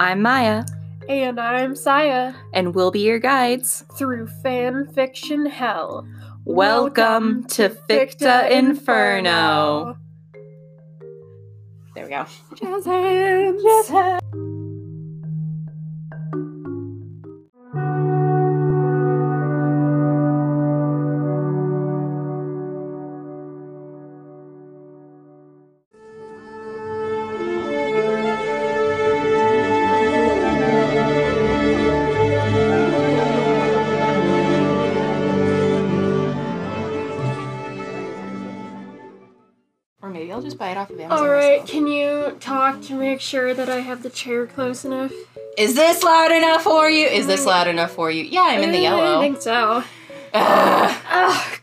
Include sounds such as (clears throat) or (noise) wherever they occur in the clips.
I'm Maya, And I'm Saya and we'll be your guides. through fan fiction hell. Welcome, to Ficta Inferno. There we go. Jazz hands. Or sure that I have the chair close enough? Is this loud enough for you? Is this loud enough for you? Yeah, I'm in the yellow. I think so. Ugh. Ugh.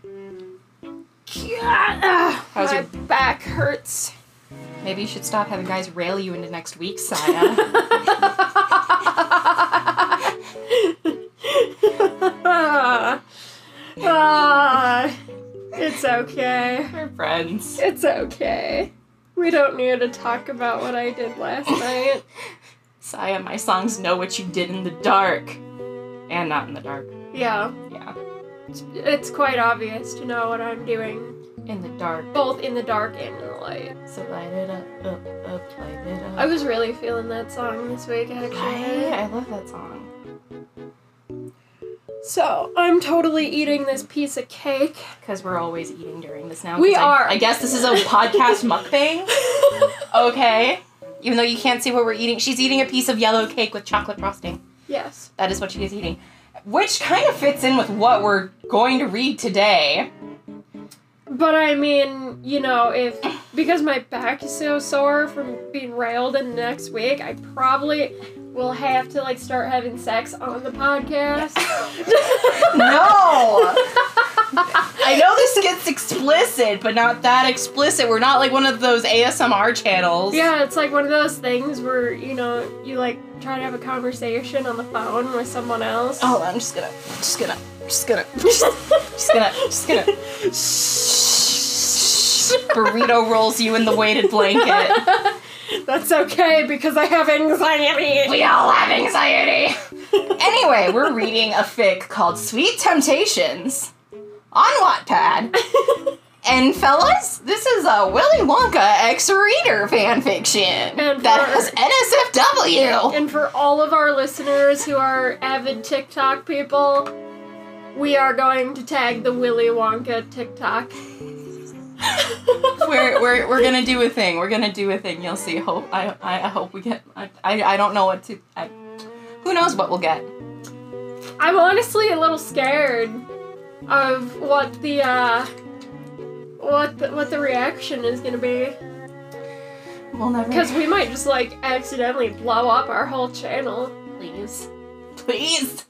God, ugh, How's my your- back hurts. Maybe you should stop having guys rail you into next week, Saya. (laughs) Ah, it's okay. We're friends. It's okay. We don't need to talk about what I did last (laughs) night. Saya, my songs know what you did in the dark. And not in the dark. Yeah, Yeah. it's, it's quite obvious to know what I'm doing, In the dark. both in the dark and in the light. So light it up, up, up, light it up. I was really feeling that song this week, actually. I, I love that song. So, I'm totally eating this piece of cake. Because we're always eating during this now. We I- are. I guess this is a podcast (laughs) mukbang. Okay. Even though you can't see what we're eating, she's eating a piece of yellow cake with chocolate frosting. yes. That is what she is eating. Which kind of fits in with what we're going to read today. But I mean, you know, if because my back is so sore from being railed in next week, I probably will have to like start having sex on the podcast. (laughs) No! I know this gets explicit, but not that explicit. We're not like one of those ASMR channels. Yeah, it's like one of those things where, you know, you like try to have a conversation on the phone with someone else. Oh, I'm just gonna, just gonna, just gonna, just gonna, just gonna. (laughs) Burrito rolls you in the weighted blanket. (laughs) That's okay because I have anxiety. We all have anxiety. anyway, we're reading a fic called Sweet Temptations on Wattpad. and fellas, this is a Willy Wonka X-Reader fanfiction And that has NSFW. And for all of our listeners who are avid TikTok people, we are going to tag the Willy Wonka TikTok. We're, we're, we're gonna do a thing. We're gonna do a thing. You'll see. Hope I I I hope we get. I I, I don't know what to. I, who knows what we'll get. I'm honestly a little scared of what the uh what the, what the reaction is gonna be We'll never. because we might just like accidentally blow up our whole channel please, please.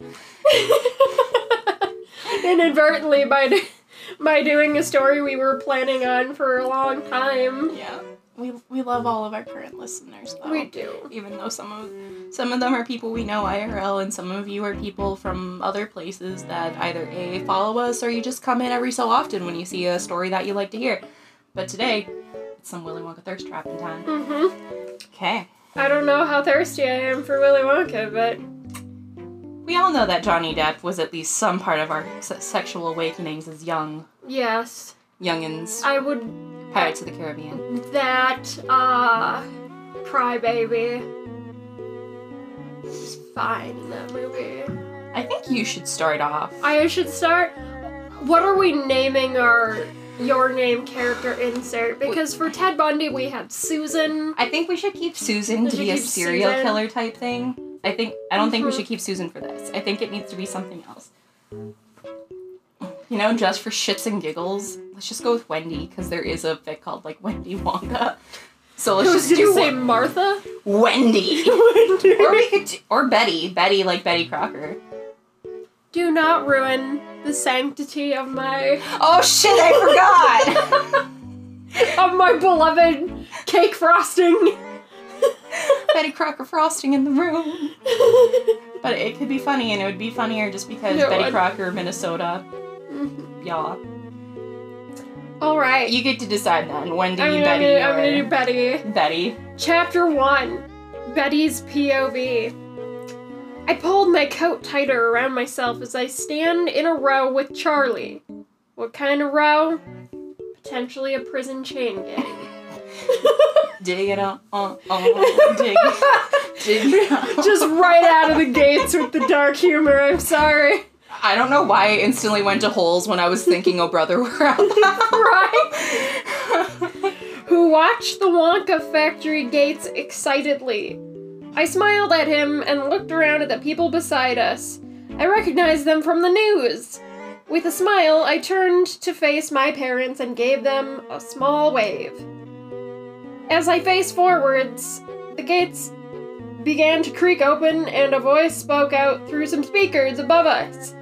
(laughs) inadvertently by by doing a story we were planning on for a long time. Yeah, we we love all of our current listeners though. We do. even though some of some of them are people we know IRL and some of you are people from other places that either A follow us or you just come in every so often when you see a story that you like to hear. But today, it's some Willy Wonka thirst trapping time. Mhm. Okay. I don't know how thirsty I am for Willy Wonka, but We all know that Johnny Depp was at least some part of our se- sexual awakenings as young yes, youngins. I would Pirates of the Caribbean. that uh crybaby is fine in that movie. I think you should start off. I should start. What are we naming our your name character insert? Because for Ted Bundy we had Susan. I think we should keep Susan We to should be a keep serial Susan. killer type thing. I think I don't think we Mhm. should keep Susan for this. I think it needs to be something else. You know, just for shits and giggles, let's just go with Wendy because there is a fic called like Wendy Wonka. So let's just do say Martha. (laughs) Wendy, or we could do, or Betty, Betty like Betty Crocker. Do not ruin the sanctity of my Oh shit! I forgot. (laughs) of my beloved cake frosting. (laughs) (laughs) Betty Crocker frosting in the room. But it could be funny, and it would be funnier just because Betty I- Crocker, Minnesota. Mm-hmm. Y'all. All right. You get to decide then. Wendy, I'm, gonna, Betty, I'm gonna do Betty. Betty. Chapter one. Betty's POV. I pulled my coat tighter around myself as I stand in a row with Charlie. What kind of row? Potentially a prison chain gang. Dig it out. Uh, uh, dig, dig it out. Just right out of the gates with the dark humor, I'm sorry. I don't know why I instantly went to holes when I was thinking, oh brother, we're out. (laughs) (laughs) right? Who watched the Wonka factory gates excitedly. I smiled at him and looked around at the people beside us. I recognized them from the news. With a smile, I turned to face my parents and gave them a small wave. As I faced forwards, the gates began to creak open and a voice spoke out through some speakers above us.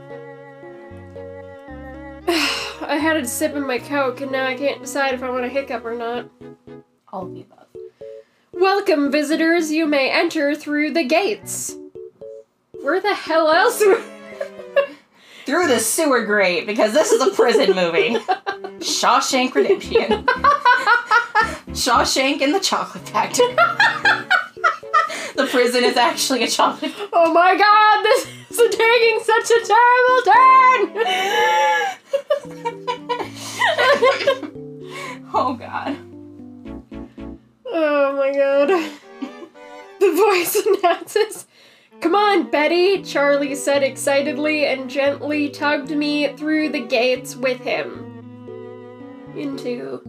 (sighs) I had a sip in my Coke and now I can't decide if I want to hiccup or not. All of the above. Welcome, visitors. You may enter through the gates. Where the hell else? (laughs) (laughs) Through the sewer grate, because this is a prison movie. Shawshank Redemption. Shawshank in the Chocolate Factory. the prison is actually a chocolate. oh my god, this is taking such a terrible turn! oh god. oh my god. The voice announces, Come on, Betty, Charlie said excitedly and gently tugged me through the gates with him. Into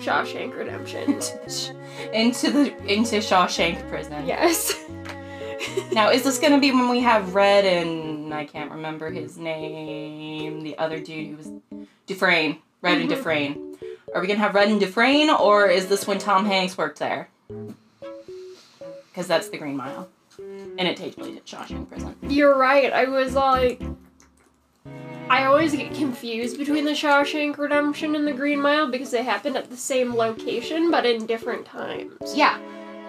Shawshank Redemption. (laughs) into the into Shawshank prison. yes. (laughs) Now, is this gonna be when we have Red and I can't remember his name, the other dude who was Dufresne, Red and Mhm. Dufresne. Are we gonna have Red and Dufresne, or is this when Tom Hanks worked there? Because that's the Green Mile, and it takes place at Shawshank Prison. You're right. I was like. I always get confused between the Shawshank Redemption and the Green Mile because they happen at the same location but in different times. Yeah,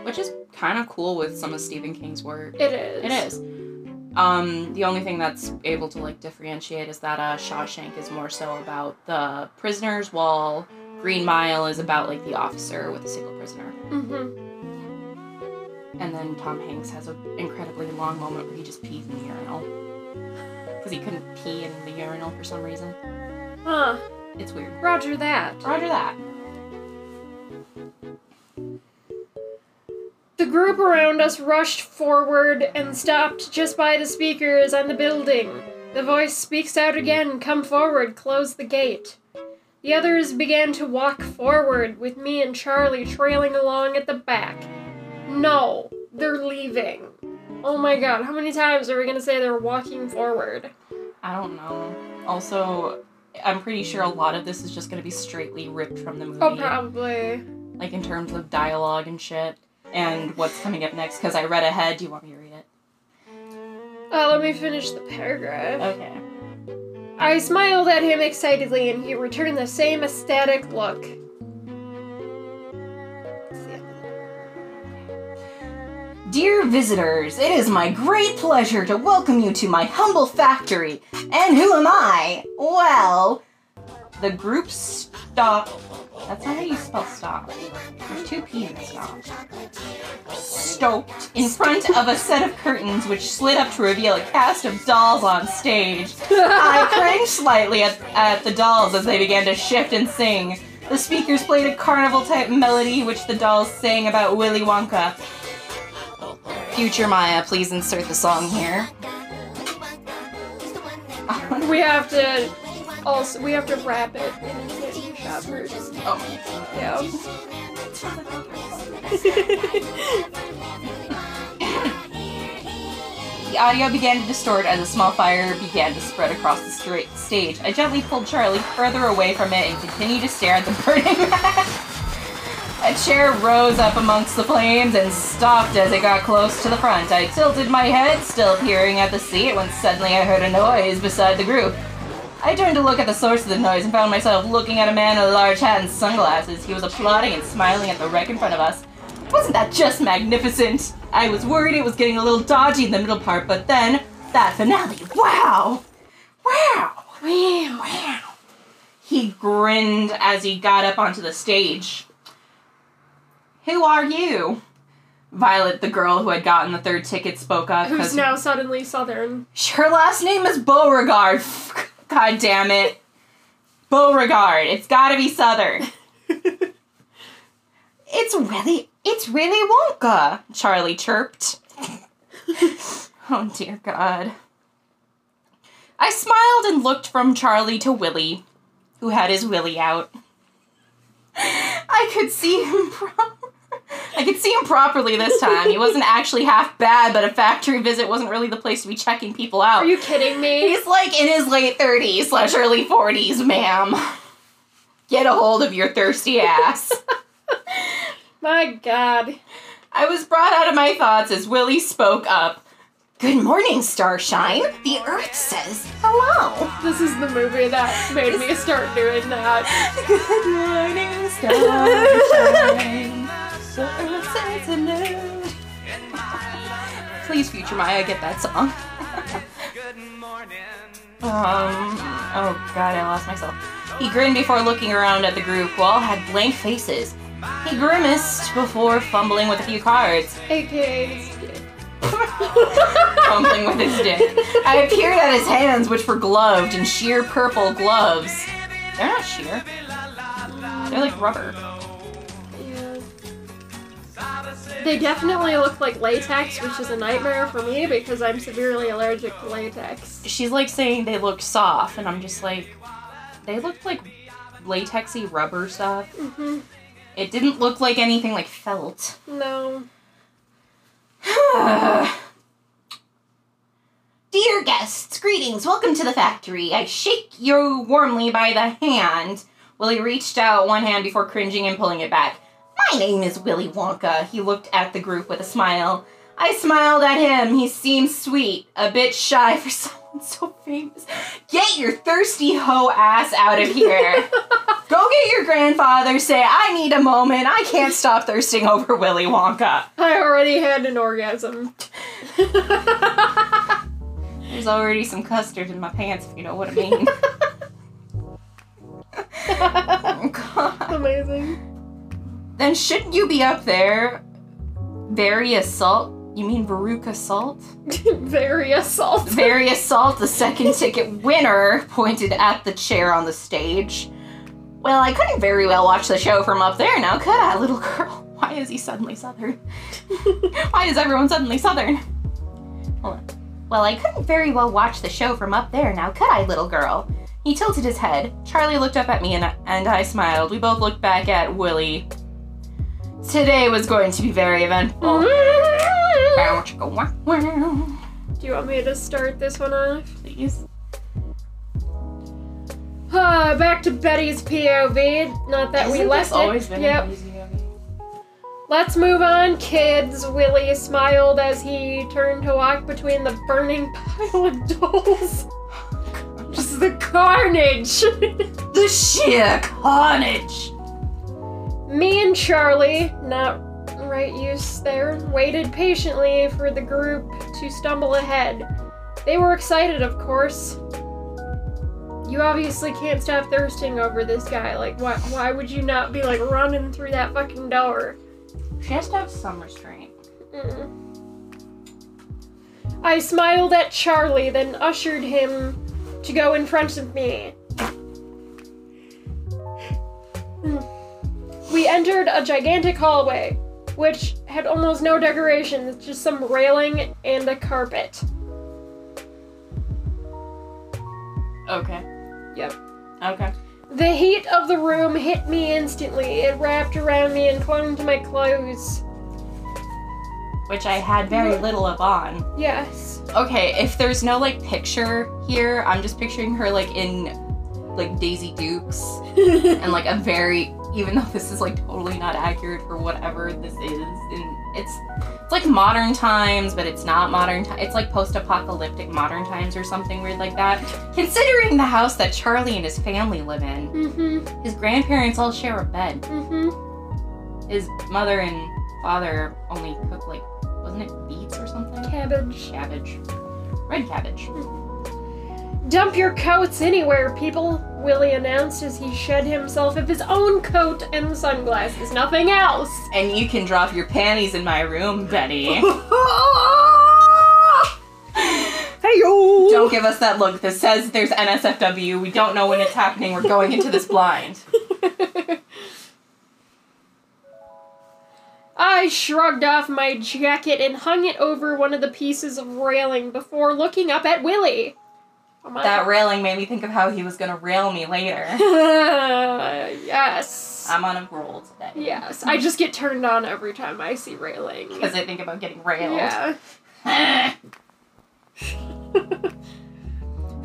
which is kind of cool with some of Stephen King's work. It is. It is. Um, the only thing that's able to like differentiate is that uh, Shawshank is more so about the prisoners, while Green Mile is about like the officer with a single prisoner. Mm-hmm. And then Tom Hanks has an incredibly long moment where he just pees in the urinal because he couldn't pee in the urinal for some reason. Huh. It's weird. Roger that. Roger that. The group around us rushed forward and stopped just by the speakers and the building. The voice speaks out again Come forward, close the gate. The others began to walk forward, with me and Charlie trailing along at the back. No, they're leaving. Oh my god, how many times are we gonna say they're walking forward? I don't know. Also, I'm pretty sure a lot of this is just to be straightly ripped from the movie. Oh, probably. like in terms of dialogue and shit and what's coming up next because i read ahead do you want me to read it Uh, let me finish the paragraph. okay I smiled at him excitedly, and he returned the same ecstatic look. Dear visitors it is my great pleasure to welcome you to my humble factory. And who am i? Well the group stop that's not how you spell stop there's two p's in stop stoked in front of a set of curtains which slid up to reveal a cast of dolls on stage. I (laughs) cringed slightly at, at the dolls as they began to shift and sing. The speakers played a carnival type melody which the dolls sang about Willy Wonka. Future Maya, please insert the song here. (laughs) We have to also we have to wrap it in Candy Shoppers. Oh. Yeah. The audio began to distort as a small fire began to spread across the straight stage. I gently pulled Charlie further away from it and continued to stare at the burning. (laughs) A chair rose up amongst the flames and stopped as it got close to the front. I tilted my head, still peering at the seat, when suddenly I heard a noise beside the group. I turned to look at the source of the noise and found myself looking at a man in a large hat and sunglasses. He was applauding and smiling at the wreck in front of us. Wasn't that just magnificent? I was worried it was getting a little dodgy in the middle part, but then that finale. Wow! Wow! Wow. Wow! He grinned as he got up onto the stage. Who are you? Violet, the girl who had gotten the third ticket, spoke up. Who's now suddenly Southern. Her last name is Beauregard. (laughs) God damn it. Beauregard. It's gotta be Southern. (laughs) it's really, it's really Wonka, Charlie chirped. (laughs) oh dear God. I smiled and looked from Charlie to Willie, who had his Willie out. I could see him pro- I could see him properly this time. He wasn't actually half bad, but a factory visit wasn't really the place to be checking people out. Are you kidding me? He's like in his late 30s slash early 40s, ma'am. Get a hold of your thirsty ass. (laughs) My god. I was brought out of my thoughts as Willie spoke up. Good morning, Starshine. The Earth says hello. This is the movie that made me start doing that. (laughs) Good morning, Starshine. The Earth says hello. Please, Future Maya, get that song. (laughs) Um, oh god, I lost myself. He grinned before looking around at the group who all had blank faces. He grimaced before fumbling with a few cards. AKA his (laughs) dick. fumbling with his dick. I peered at his hands, which were gloved in sheer purple gloves. They're not sheer. They're like rubber. They definitely look like latex, which is a nightmare for me because I'm severely allergic to latex. She's like saying they look soft, and I'm just like, they looked like latexy rubber stuff. hmm It didn't look like anything like felt. No. (sighs) Dear guests, greetings, welcome to the factory. I shake you warmly by the hand. Willie reached out one hand before cringing and pulling it back. My name is Willy Wonka. He looked at the group with a smile. I smiled at him. He seemed sweet, a bit shy for (laughs) someone so famous. Get your thirsty hoe ass out of here. (laughs) Go get your grandfather. Say, I need a moment. I can't stop thirsting over Willy Wonka. I already had an orgasm. (laughs) There's already some custard in my pants, if you know what I mean. Oh, God. Amazing. Then shouldn't you be up there? Very assault? You mean Veruca Salt? (laughs) Very assault. Very assault, the second ticket winner, pointed at the chair on the stage. Well, I couldn't very well watch the show from up there now, could I, little girl? (laughs) Why is he suddenly southern? (laughs) Why is everyone suddenly southern? Hold on. Well, I couldn't very well watch the show from up there now, could I, little girl? He tilted his head. Charlie looked up at me and, and I smiled. We both looked back at Willie. Today was going to be very eventful. (laughs) Bow, chicka, wah, wah. Do you want me to start this one off? Please. Uh, back to Betty's POV. Not that we left always it. been yep. an easy movie? Let's move on, kids. Willie smiled as he turned to walk between the burning (laughs) pile of dolls. (sighs) Just the carnage. (laughs) The sheer carnage. Me and Charlie, not right use there, waited patiently for the group to stumble ahead. They were excited, of course. You obviously can't stop thirsting over this guy. Like, why, why would you not be like running through that fucking door? She has to have some restraint. Mm. I smiled at Charlie, then ushered him to go in front of me. We entered a gigantic hallway, which had almost no decorations, just some railing and a carpet. Okay. Yep. Okay. The heat of the room hit me instantly. It wrapped around me and clung to my clothes. Which I had very little of on. Yes. Okay, if there's no like picture here, I'm just picturing her like in like Daisy Dukes (laughs) and like a very even though this is like totally not accurate for whatever this is and it's it's like modern times but it's not modern time it's like post-apocalyptic modern times or something weird like that considering the house that charlie and his family live in mm-hmm. his grandparents all share a bed Mm-hmm. his mother and father only cook like wasn't it beets or something Cabbage. cabbage red cabbage Dump your coats anywhere, people, Willie announced as he shed himself of his own coat and sunglasses. Nothing else. And you can drop your panties in my room, Betty. (laughs) hey yo! don't give us that look. This says there's NSFW. We don't know when it's happening. We're going into this blind. (laughs) I shrugged off my jacket and hung it over one of the pieces of railing before looking up at Willie. Oh That railing made me think of how he was gonna rail me later. (laughs) yes. I'm on a roll today. yes. I just get turned on every time I see railing. (laughs) Because I think about getting railed. Yeah. (laughs)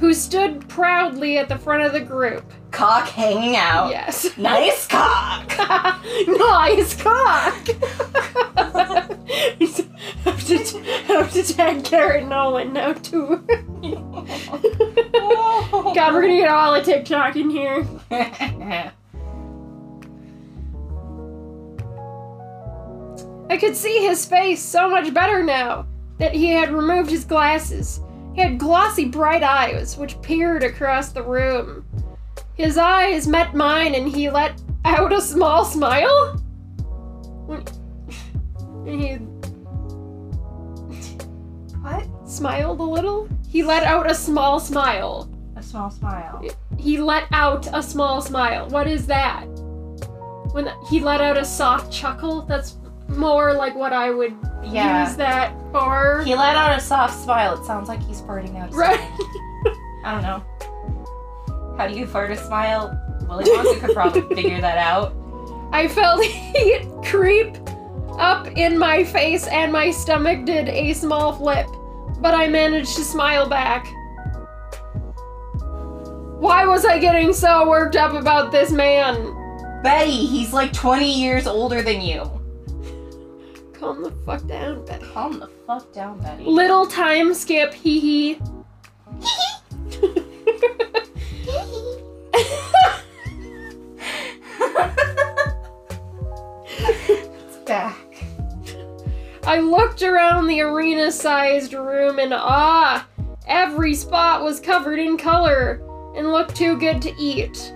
Who stood proudly at the front of the group. Cock hanging out. Yes. (laughs) Nice cock. (laughs) nice cock! have, to, have to tag Garrett Nolan now, too. (laughs) God, we're gonna get all the TikTok in here. I could see his face so much better now that he had removed his glasses. He had glossy, bright eyes which peered across the room. His eyes met mine and he let out a small smile. He what? smiled a little, he let out a small smile. A small smile. He let out a small smile. What is that? When he let out a soft chuckle, that's more like what I would Yeah. use that for. He let out a soft smile. It sounds like he's farting out. Right. (laughs) I don't know. How do you fart a smile? Willy Wonka could probably (laughs) figure that out. I felt (laughs) heat creep up in my face and my stomach did a small flip, but I managed to smile back. Why was I getting so worked up about this man? Betty, he's like 20 years older than you. Calm the fuck down, Betty. Calm the fuck down, Betty. Little time skip, hee hee. Hee hee. Hee hee It's back. I looked around the arena sized room in awe. Ah, every spot was covered in color and looked too good to eat.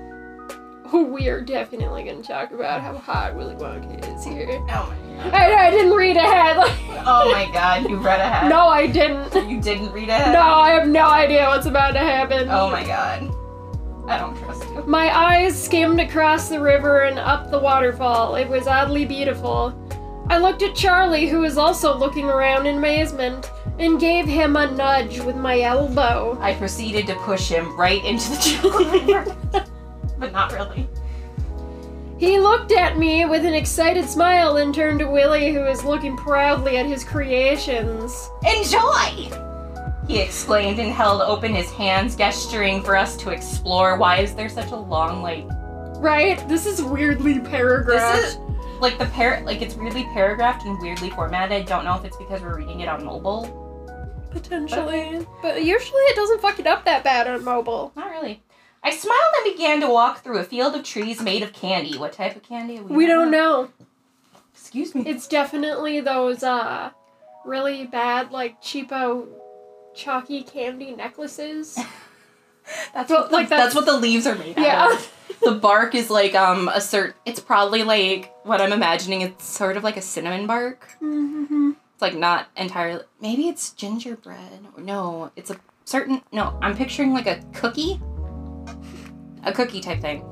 (laughs) We are definitely going to talk about how hot Willy Wonka is here. Oh my god. I, I didn't read ahead. (laughs) Oh my god, you read ahead? no, I didn't. You didn't read ahead? No, I have no idea what's about to happen. Oh my god. I don't trust you. My eyes skimmed across the river and up the waterfall. It was oddly beautiful. I looked at Charlie, who was also looking around in amazement, and gave him a nudge with my elbow. I proceeded to push him right into the (laughs) River. But not really. He looked at me with an excited smile and turned to Willie, who was looking proudly at his creations. Enjoy! He exclaimed and held open his hands, gesturing for us to explore. Why is there such a long, like, Right? This is weirdly paragraphed. This is like the par like it's weirdly paragraphed and weirdly formatted. I don't know if it's because we're reading it on mobile. Potentially. But usually it doesn't fuck it up that bad on mobile. Not really. I smiled and began to walk through a field of trees made of candy. What type of candy? are We we don't know. Excuse me. It's definitely those uh really bad like cheapo chalky candy necklaces. (laughs) That's Well, what the, like that's, that's- what the leaves are made out Yeah. of. The bark is like um a cert. It's probably like what I'm imagining. It's sort of like a cinnamon bark. mm-hmm. It's like not entirely. Maybe it's gingerbread. No, it's a certain. No, I'm picturing like a cookie. A cookie type thing.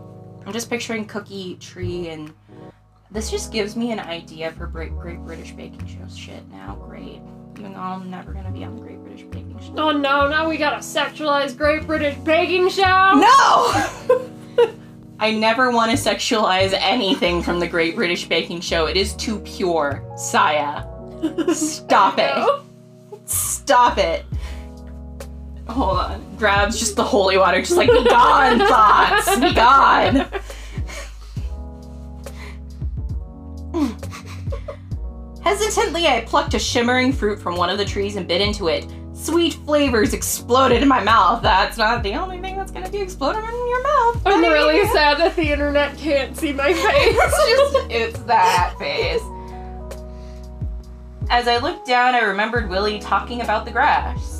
I'm just picturing cookie tree and. This just gives me an idea for Great, Great British Baking Show shit now. Great. Even though I'm never gonna be on Great British Baking Show. Oh no, now we got a sexualized Great British Baking Show! No! (laughs) I never want to sexualize anything from the Great British Baking Show. It is too pure. Saya. (laughs) Stop it. Stop it. Hold on. Grabs just the holy water, just like, be gone, (laughs) thoughts. Be gone. Hesitantly, I plucked a shimmering fruit from one of the trees and bit into it. Sweet flavors exploded in my mouth. That's not the only thing that's gonna be exploding in your mouth. I'm buddy. really sad that the internet can't see my (laughs) face. it's just it's that face. As I looked down, I remembered Willie talking about the grass.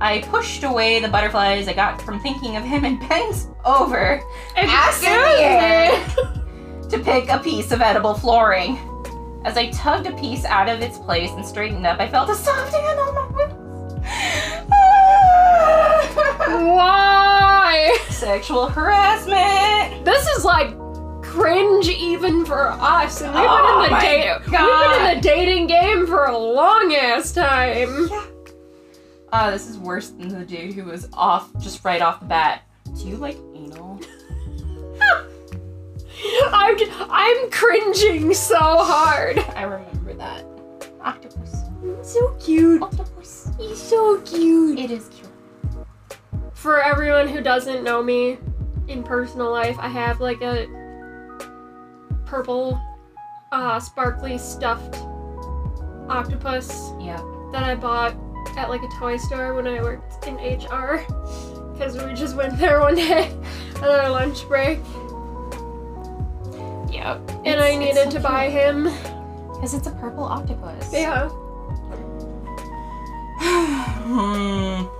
I pushed away the butterflies I got from thinking of him and bent over Ass in the air. to pick a piece of edible flooring. As I tugged a piece out of its place and straightened up, I felt a soft hand on my wrist. Why? Sexual harassment. This is like cringe even for us, and we've Oh been in the oh date. We've been in the dating game for a long ass time. Uh, this is worse than the dude who was off just right off the bat. Do you like anal? (laughs) I'm I'm cringing so hard. I remember that. Octopus. So cute. Octopus. He's so cute. It is cute. For everyone who doesn't know me in personal life, I have like a purple, uh, sparkly stuffed octopus Yeah. that I bought at like a toy store when I worked in HR. Because we just went there one day (laughs) on our lunch break, Yep. and I needed to buy him. Because it's a purple octopus. Yeah. hmm. (sighs)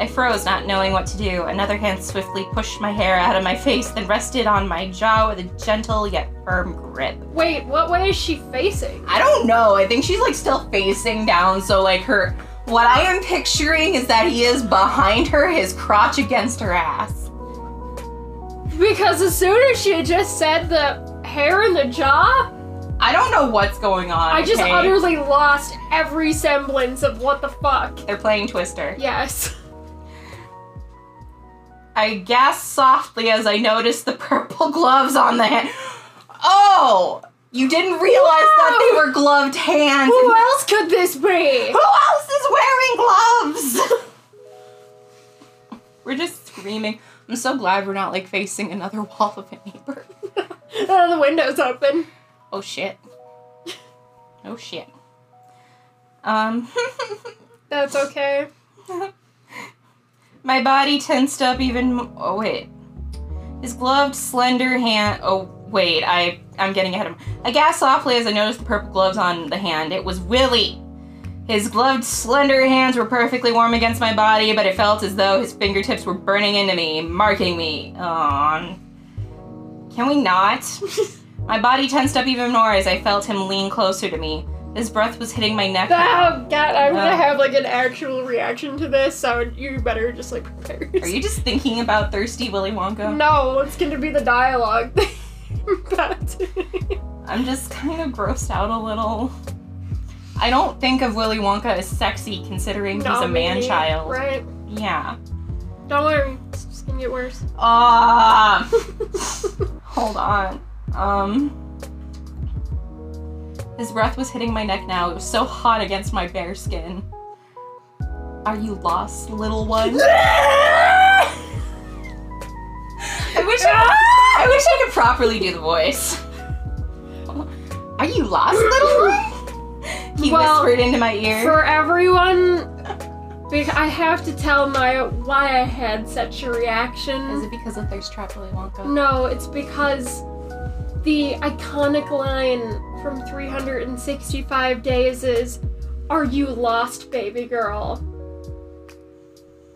I froze, not knowing what to do. Another hand swiftly pushed my hair out of my face, then rested on my jaw with a gentle yet firm grip. Wait, what way is she facing? I don't know. I think she's like still facing down, so like her. What I am picturing is that he is behind her, his crotch against her ass. Because as soon as she had just said the hair in the jaw, I don't know what's going on. I just okay? utterly lost every semblance of what the fuck. They're playing Twister. Yes. I gasped softly as I noticed the purple gloves on the hand. (gasps) Oh! You didn't realize that they were gloved hands. Who else could this be? Who else is wearing gloves? (laughs) we're just screaming. I'm so glad we're not like facing another wall of a neighbor. Uh, (laughs) the window's open. Oh shit. Oh shit. Um (laughs) That's okay. my body tensed up even mo- oh wait. His gloved slender hand oh wait, I I'm getting ahead of him. I gasped softly as I noticed the purple gloves on the hand. It was Willie. His gloved, slender hands were perfectly warm against my body, but it felt as though his fingertips were burning into me, marking me. On. Can we not? (laughs) my body tensed up even more as I felt him lean closer to me. His breath was hitting my neck. Oh god, I'm Uh. gonna have like an actual reaction to this, so you better just like prepare. Are you just thinking about thirsty Willy Wonka? No, it's gonna be the dialogue. (laughs) (laughs) I'm just kind of grossed out a little. I don't think of Willy Wonka as sexy considering he's a man child. Right. Yeah. Don't worry, it's just gonna get worse. Ah. (laughs) Hold on. Um. His breath was hitting my neck now. It was so hot against my bare skin. Are you lost, little one? (laughs) I wish I, I wish I could properly do the voice. Are you lost, little one? He Well, whispered into my ear. For everyone, bec- I have to tell my why I had such a reaction. Is it because of Thirst Trap Willy Wonka? No, it's because the iconic line from 365 Days is, Are you lost, baby girl?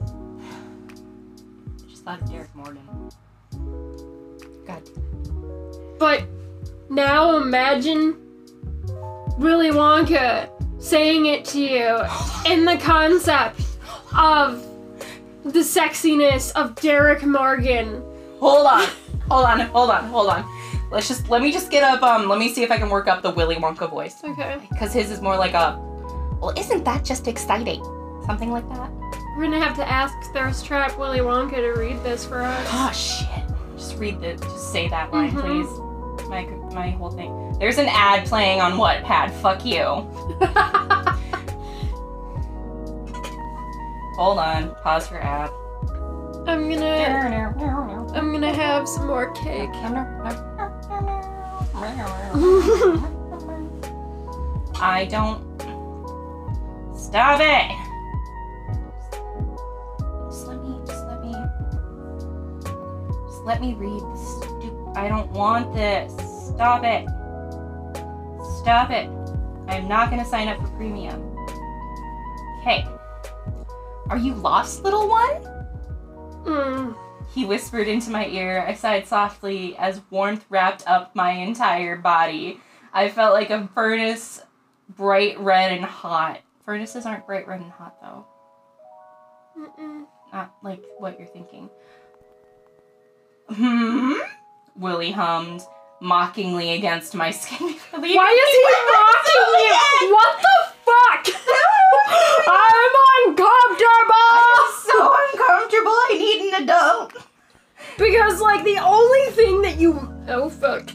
I just thought of Derek Morgan. God. But now imagine Willy Wonka saying it to you in the concept of the sexiness of Derek Morgan. Hold on. Hold on. Hold on. Hold on. Let's just let me just get up um let me see if I can work up the Willy Wonka voice. Okay. Cause his is more like a Well, isn't that just exciting? Something like that. We're gonna have to ask Thirst Trap Willy Wonka to read this for us. Oh shit. Just read the just say that line, Mhm. please. My my whole thing. There's an ad playing on Wattpad? Fuck you. (laughs) Hold on. Pause for ad. I'm gonna I'm gonna have some more cake. (laughs) I don't. Stop it! Let me read. I don't want this. Stop it. Stop it. I'm not gonna sign up for premium. Okay. Are you lost, little one? Mm. He whispered into my ear. I sighed softly as warmth wrapped up my entire body. I felt like a furnace, bright red and hot. Furnaces aren't bright red and hot, though. Mm-mm. Not like what you're thinking. Hmm? Willie hummed, mockingly against my skin. (laughs) (laughs) Why is he mocking you? What the fuck? (laughs) I'm uncomfortable! so uncomfortable, I need an adult. Because, like, the only thing that you. Oh, fuck.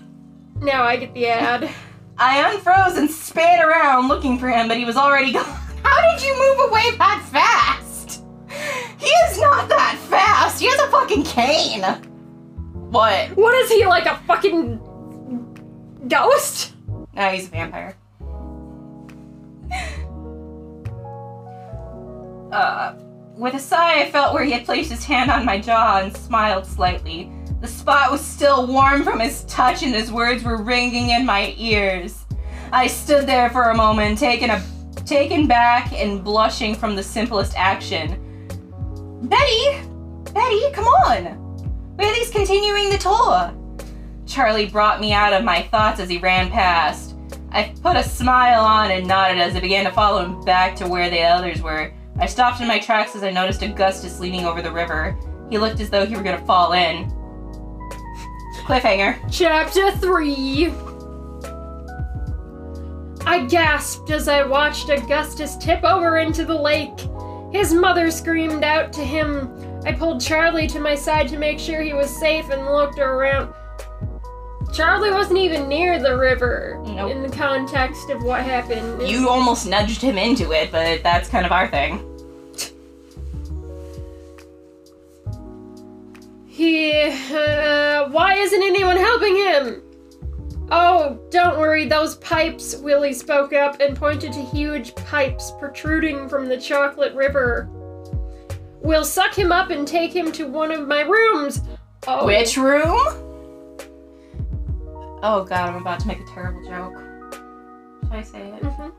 Now I get the ad. I unfroze and span around looking for him, but he was already gone. How did you move away that fast? He is not that fast. He has a fucking cane. What? What is he, like a fucking. ghost? No, he's a vampire. Uh, with a sigh, I felt where he had placed his hand on my jaw and smiled slightly. The spot was still warm from his touch, and his words were ringing in my ears. I stood there for a moment, taken a, taken back and blushing from the simplest action. Betty, Betty, come on! Least continuing the tour. Charlie brought me out of my thoughts as he ran past. I put a smile on and nodded as I began to follow him back to where the others were. I stopped in my tracks as I noticed Augustus leaning over the river. He looked as though he were gonna fall in. Cliffhanger. Chapter 3 I gasped as I watched Augustus tip over into the lake. His mother screamed out to him. I pulled Charlie to my side to make sure he was safe and looked around. Charlie wasn't even near the river Nope. in the context of what happened. You almost nudged him into it, but that's kind of our thing. He. Uh, why isn't anyone helping him? Oh, don't worry, those pipes, Willie spoke up and pointed to huge pipes protruding from the chocolate river. We'll suck him up and take him to one of my rooms. Oh, Which room? Oh god, I'm about to make a terrible joke. Should I say it? Mhm.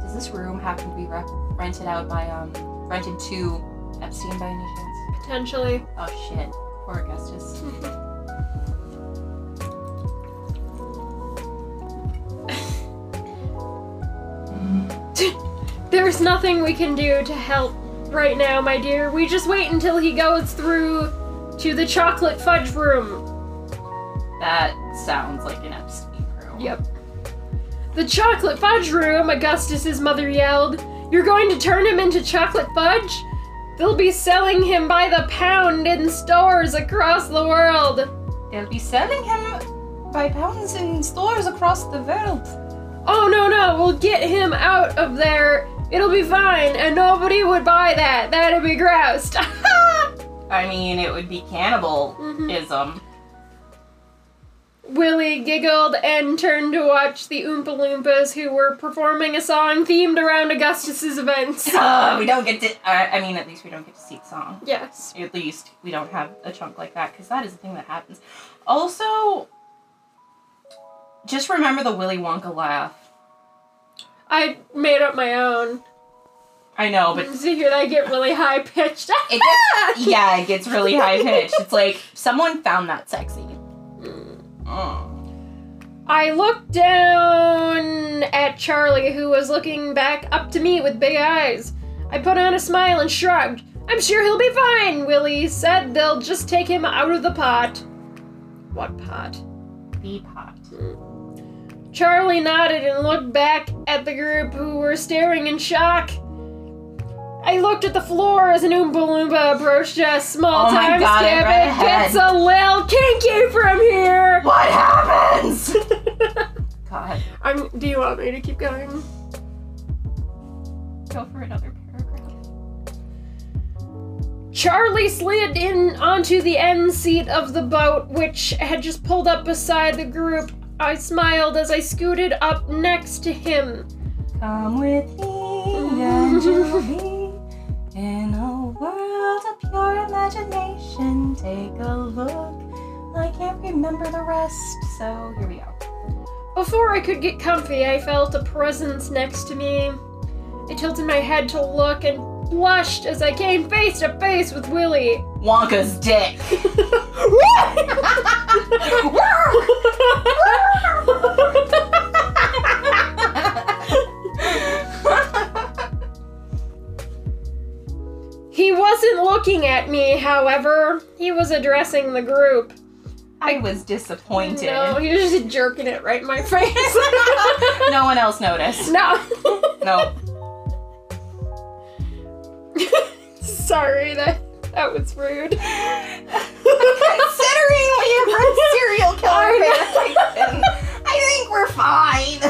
Does this room happen to be re- rented out by, um, rented to Epstein by any chance? Potentially. Oh shit. Poor Augustus. (laughs) There's nothing we can do to help right now, my dear. We just wait until he goes through to the chocolate fudge room. That sounds like an Epstein room. Yep. The chocolate fudge room, Augustus's mother yelled. You're going to turn him into chocolate fudge? They'll be selling him by the pound in stores across the world. They'll be selling him by pounds in stores across the world. Oh no no, we'll get him out of there. It'll be fine, and nobody would buy that. That'd be gross. (laughs) I mean, it would be cannibalism. Willie giggled and turned to watch the Oompa Loompas who were performing a song themed around Augustus's events. (laughs) Uh, we don't get to. Uh, I mean, at least we don't get to see the song. yes. At least we don't have a chunk like that because that is the thing that happens. Also, just remember the Willy Wonka laugh. I made up my own. I know, but (laughs) So here I get really high pitched. it gets, yeah, it gets really high pitched. It's like someone found that sexy. Mm. I looked down at Charlie, who was looking back up to me with big eyes. I put on a smile and shrugged. I'm sure he'll be fine, Willie said. They'll just take him out of the pot. What pot? The pot. Charlie nodded and looked back at the group who were staring in shock. I looked at the floor as an Oompa Loompa approached us. Small oh time God, I skip. read It gets a little kinky from here. What happens? (laughs) God, I'm, do you want me to keep going? go for another paragraph. Charlie slid in onto the end seat of the boat, which had just pulled up beside the group. I smiled as I scooted up next to him. Come with me, and you'll be in a world of pure imagination. Take a look. I can't remember the rest, so here we go. Before I could get comfy, I felt a presence next to me. I tilted my head to look, and blushed as I came face to face with Willie. Wonka's dick. he wasn't looking at me, however, he was addressing the group. I was disappointed. No, he was just jerking it right in my face. (laughs) no one else noticed. no. No. (laughs) Sorry, that that was rude. Considering we have read (laughs) serial killer I I think we're fine.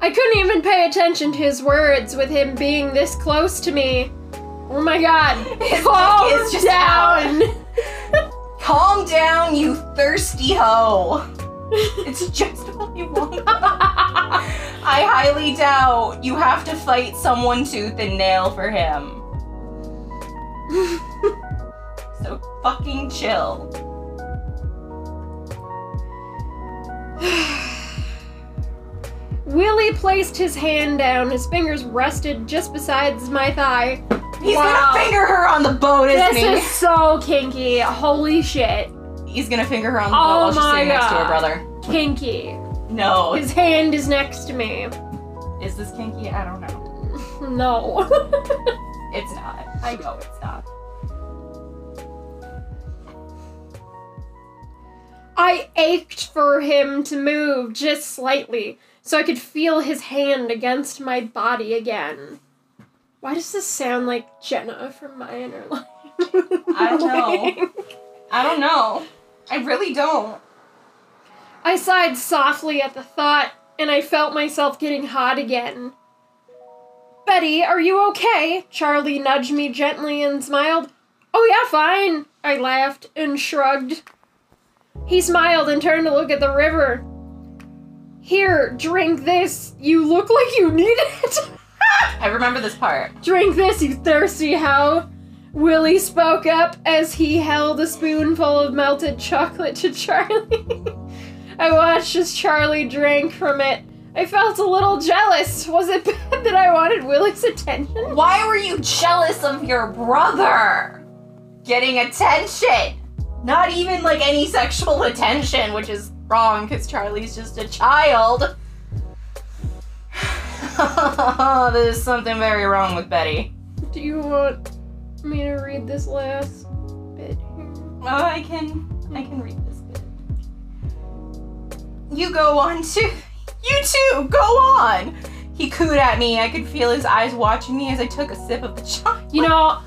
I couldn't even pay attention to his words with him being this close to me. Oh my god. (laughs) His Calm down. Calm down, you thirsty hoe. It's just Willy Wonka. (laughs) I highly doubt you have to fight someone tooth and nail for him. (laughs) So fucking chill. (sighs) Willie placed his hand down. His fingers rested just beside my thigh. He's Wow. gonna finger her on the boat, isn't This he? is so kinky. Holy shit. He's gonna finger her on the Oh boat while she's sitting next to her brother. Kinky. No. His hand is next to me. Is this kinky? I don't know. (laughs) No. It's not. I know it's not. I ached for him to move just slightly so I could feel his hand against my body again. Why does this sound like Jenna from My Inner Life? I don't know. (laughs) I don't know. I really don't. I sighed softly at the thought, and I felt myself getting hot again. Betty, are you okay? Charlie nudged me gently and smiled. Oh, yeah, fine. I laughed and shrugged. He smiled and turned to look at the river. Here, drink this. You look like you need it. (laughs) I remember this part. Drink this, you thirsty hoe! Willie spoke up as he held a spoonful of melted chocolate to (laughs) Charlie. I watched as Charlie drank from it. I felt a little jealous. Was it (laughs) bad that I wanted Willie's attention? Why were you jealous of your brother? Getting attention. Not even like any sexual attention, which is wrong because Charlie's just a child. (sighs) (laughs) There's something very wrong with Betty. Do you want me to read this last bit here? Oh, I can I can read this bit. You go on too. You too, go on. He cooed at me. I could feel his eyes watching me as I took a sip of the chocolate. You know,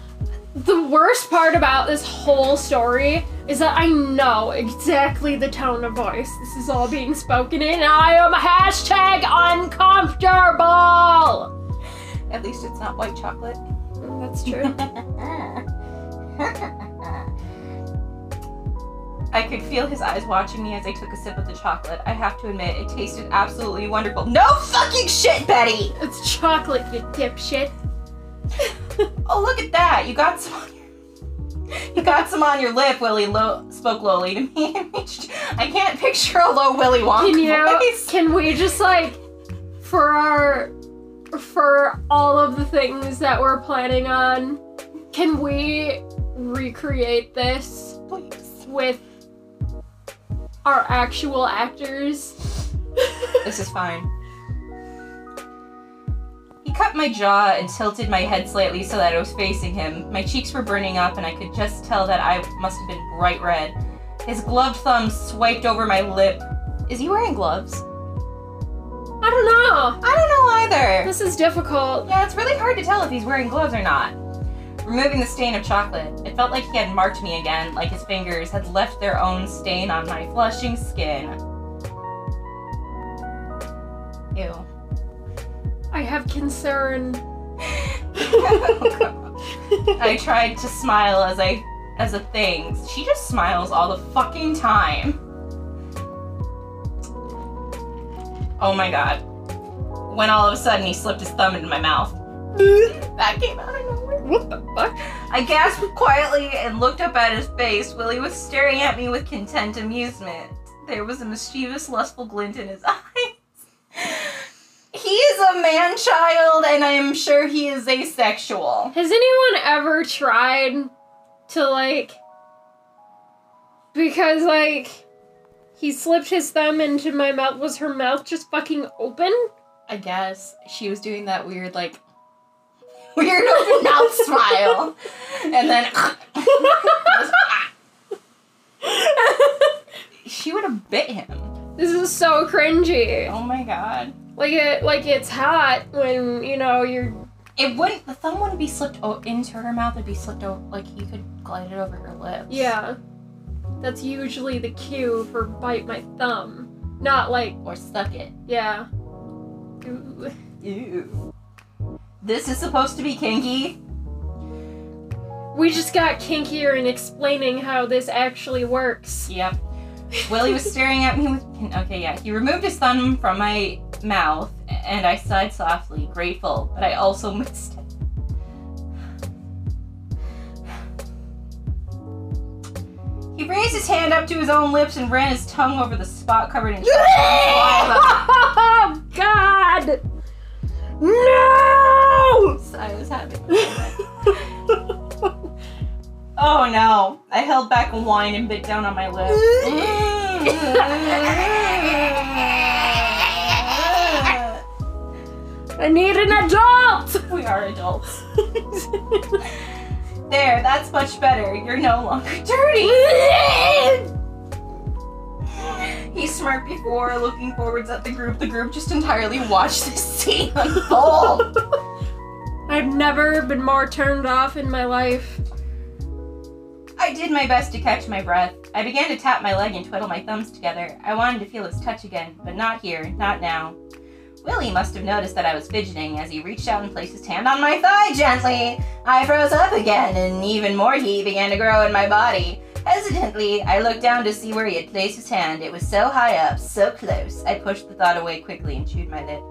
the worst part about this whole story is that I know exactly the tone of voice this is all being spoken in. I am hashtag uncomfortable. At least it's not white chocolate. That's true. (laughs) I could feel his eyes watching me as I took a sip of the chocolate. I have to admit, it tasted absolutely wonderful. No fucking shit, Betty! it's chocolate, you dipshit. Oh, look at that! You got some on your... You got some on your lip, Willie low, spoke lowly to me. (laughs) I can't picture a low Willy Wonka Can you? voice. Can we just like, for our, for all of the things that we're planning on, can we recreate this Please. with our actual actors? (laughs) This is fine. He cut my jaw and tilted my head slightly so that I was facing him. My cheeks were burning up, and I could just tell that I must have been bright red. His gloved thumb swiped over my lip. Is he wearing gloves? I don't know. I don't know either. This is difficult. Yeah, it's really hard to tell if he's wearing gloves or not. Removing the stain of chocolate, it felt like he had marked me again, like his fingers had left their own stain on my flushing skin. Ew. I have concern. (laughs) I tried to smile as I as a thing. She just smiles all the fucking time. Oh my god. When all of a sudden he slipped his thumb into my mouth. (laughs) that came out of nowhere. What the fuck? I gasped quietly and looked up at his face. Willie was staring at me with content amusement. There was a mischievous, lustful glint in his (laughs) eyes. He is a man child, and I am sure he is asexual. Has anyone ever tried to like because like he slipped his thumb into my mouth was her mouth just fucking open? I guess she was doing that weird, like, (laughs) weird open (laughs) mouth smile, and then (laughs) she would have bit him. This is so cringy. Oh my god! Like it like it's hot when, you know, you're It wouldn't. The thumb wouldn't be slipped o- into her mouth. It'd be slipped over. Like you could glide it over her lips. yeah. That's usually the cue for bite my thumb. Not like, Or suck it. yeah. Ooh. Ew. This is supposed to be kinky. We just got kinkier in explaining how this actually works. Yep. Willie was (laughs) staring at me with. Okay, yeah. He removed his thumb from my mouth, and I sighed softly, grateful, but I also (laughs) missed raised his hand up to his own lips and ran his tongue over the spot covered in (laughs) oh God! No! I was having. Oh no! I held back a whine and bit down on my lip. I need an adult. we are adults. (laughs) There, that's much better. You're no longer dirty. He smirked before looking forwards at the group. The group just entirely watched this scene unfold. (laughs) I've never been more turned off in my life. I did my best to catch my breath. I began to tap my leg and twiddle my thumbs together. I wanted to feel his touch again, but not here, not now. Willie must have noticed that I was fidgeting as he reached out and placed his hand on my thigh gently. I froze up again, and even more heat began to grow in my body. Hesitantly, I looked down to see where he had placed his hand. It was so high up, so close. I pushed the thought away quickly and chewed my lip.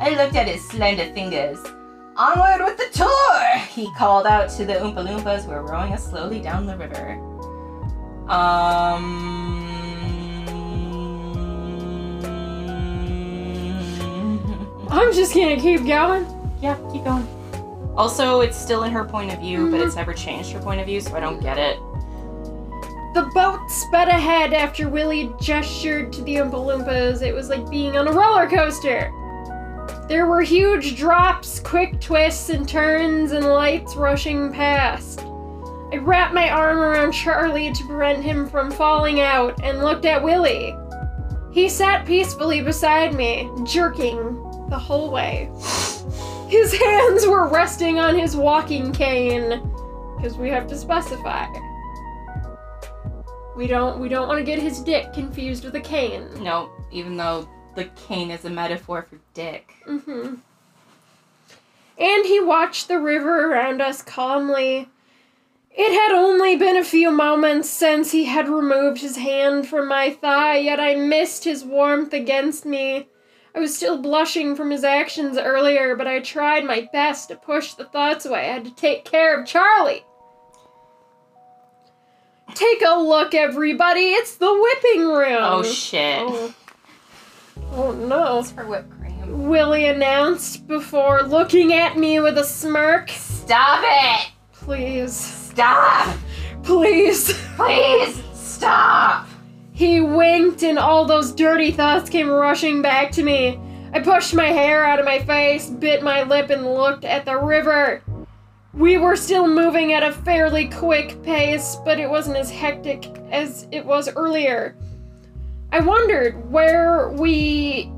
I looked at his slender fingers. Onward with the tour! He called out to the Oompa Loompas who were rowing us slowly down the river. Um. I'm just gonna keep going. Yeah, keep going. Also, it's still in her point of view, but mm-hmm. it's never changed her point of view, so I don't get it. The boat sped ahead after Willie gestured to the Oompa Loompas. It was like being on a roller coaster. There were huge drops, quick twists and turns, and lights rushing past. I wrapped my arm around Charlie to prevent him from falling out and looked at Willie. He sat peacefully beside me, jerking the whole way. His hands were resting on his walking cane, because we have to specify. We don't we don't want to get his dick confused with a cane. No, even though the cane is a metaphor for dick. Mm-hmm. And he watched the river around us calmly. It had only been a few moments since he had removed his hand from my thigh, yet I missed his warmth against me. I was still blushing from his actions earlier, but I tried my best to push the thoughts away. I had to take care of Charlie. Take a look, everybody. It's the whipping room. Oh shit. Oh, oh no. It's for whipped cream. Willie announced before looking at me with a smirk. Stop it! Please, Stop! please. Please stop! He winked, and all those dirty thoughts came rushing back to me. I pushed my hair out of my face, bit my lip, and looked at the river. We were still moving at a fairly quick pace, but it wasn't as hectic as it was earlier. I wondered where we.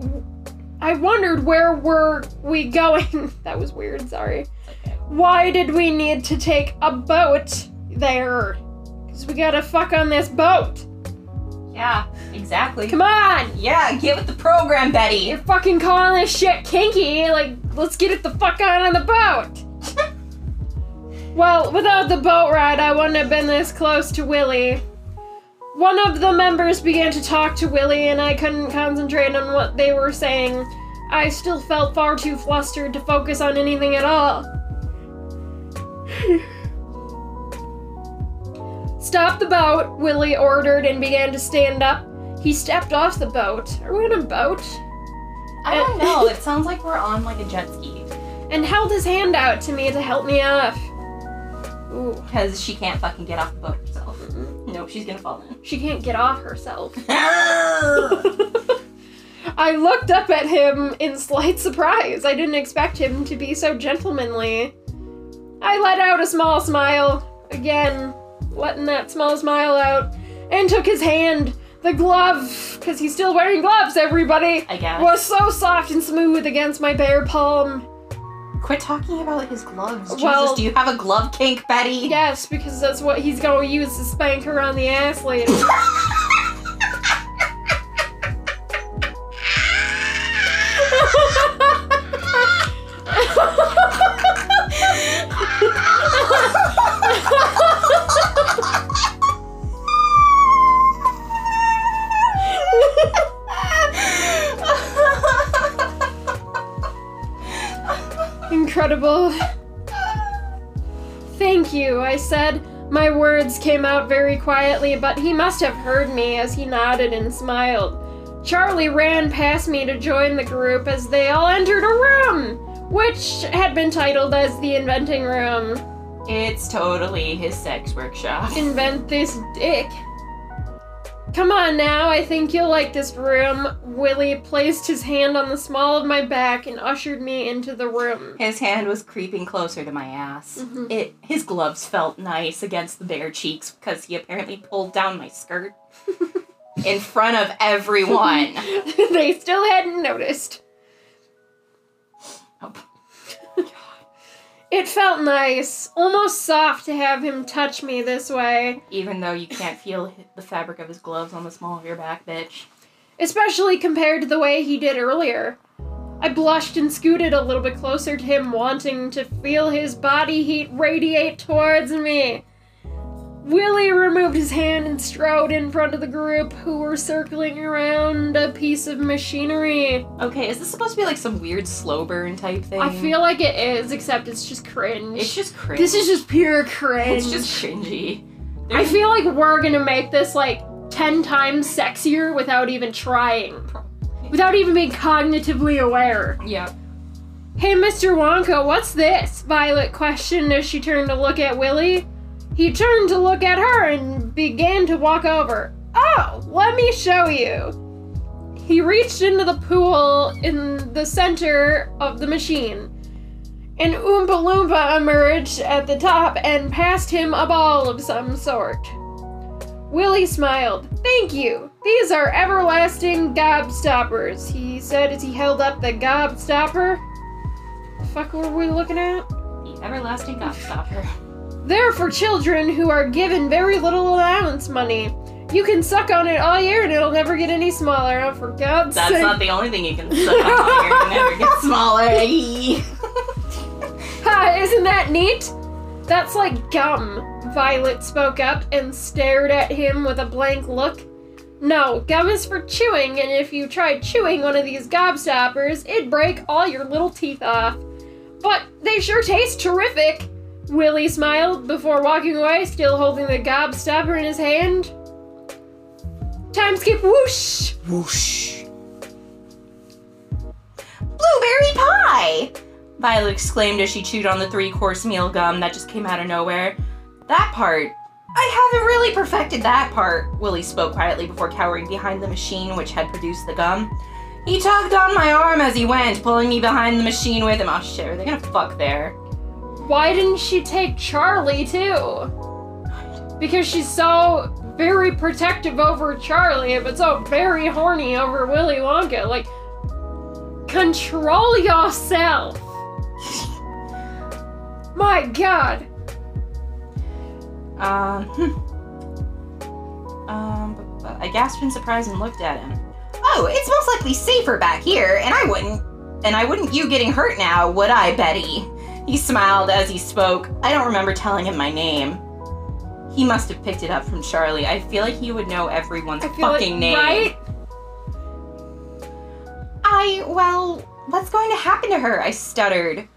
I wondered where were we going? (laughs) that was weird, sorry. Okay. Why did we need to take a boat there? Because we gotta fuck on this boat. Yeah, exactly. Come on! Yeah, get with the program, Betty. You're fucking calling this shit kinky. Like, let's get it the fuck out on the boat. (laughs) well, without the boat ride, I wouldn't have been this close to Willie. One of the members began to talk to Willie, and I couldn't concentrate on what they were saying. I still felt far too flustered to focus on anything at all. (laughs) Stop the boat, Willie ordered and began to stand up. He stepped off the boat. Are we on a boat? I don't know. It sounds like we're on like a jet ski. and held his hand out to me to help me off. Ooh. Because she can't fucking get off the boat herself. No, she's gonna fall in. She can't get off herself. (laughs) (laughs) I looked up at him in slight surprise. I didn't expect him to be so gentlemanly. I let out a small smile, again, letting that small smile out, and took his hand. The glove, because he's still wearing gloves, everybody, I guess. was so soft and smooth against my bare palm. Quit talking about his gloves. Jesus, do you have a glove kink, Betty? Yes, because that's what he's gonna use to spank her on the ass later. (laughs) said. My words came out very quietly, but he must have heard me as he nodded and smiled. Charlie ran past me to join the group as they all entered a room, which had been titled as the inventing room. It's totally his sex workshop. Invent this dick. Come on now, I think you'll like this room. Willie placed his hand on the small of my back and ushered me into the room. His hand was creeping closer to my ass. Mhm. It his gloves felt nice against the bare cheeks because he apparently pulled down my skirt (laughs) in front of everyone. (laughs) they still hadn't noticed. It felt nice, almost soft to have him touch me this way, Even though you can't feel the fabric of his gloves on the small of your back, bitch. especially compared to the way he did earlier. I blushed and scooted a little bit closer to him, wanting to feel his body heat radiate towards me. Willie removed his hand and strode in front of the group who were circling around a piece of machinery. Okay, is this supposed to be like some weird slow burn type thing? I feel like it is, except it's just cringe. it's just cringe. this is just pure cringe. it's just cringy. I feel like we're gonna make this like 10 times sexier without even trying. Without even being cognitively aware. Yeah. Hey, Mr. Wonka, what's this? Violet questioned as she turned to look at Willie. He turned to look at her and began to walk over. Oh, let me show you. He reached into the pool in the center of the machine. An Oompa Loompa emerged at the top and passed him a ball of some sort. Willie smiled. Thank you. These are everlasting gobstoppers, he said as he held up the gobstopper. The fuck were we looking at? The everlasting gobstopper. They're for children who are given very little allowance money. You can suck on it all year and it'll never get any smaller. Oh, for God's That's sake. not the only thing you can suck on while you're never get (laughs) smaller. (laughs) Ha, isn't that neat? That's like gum. Violet spoke up and stared at him with a blank look. No, gum is for chewing, and if you tried chewing one of these gobstoppers, it'd break all your little teeth off. But they sure taste terrific. Willie smiled before walking away, still holding the gobstopper in his hand. Time skip whoosh! Whoosh. Blueberry pie! Violet exclaimed as she chewed on the three course meal gum that just came out of nowhere. That part. I haven't really perfected that part, Willie spoke quietly before cowering behind the machine which had produced the gum. He tugged on my arm as he went, pulling me behind the machine with him. Oh shit, are they gonna fuck there? Why didn't she take Charlie too? Because she's so very protective over Charlie, but so very horny over Willy Wonka. Like, control yourself. My God. Um, hmm. Um, but- but I gasped in surprise and looked at him. Oh, it's most likely safer back here, and I wouldn't, and I wouldn't you getting hurt now, would I, Betty? He smiled as he spoke. I don't remember telling him my name. He must have picked it up from Charlie. I feel like he would know everyone's fucking like, name. right? I, well, what's going to happen to her? I stuttered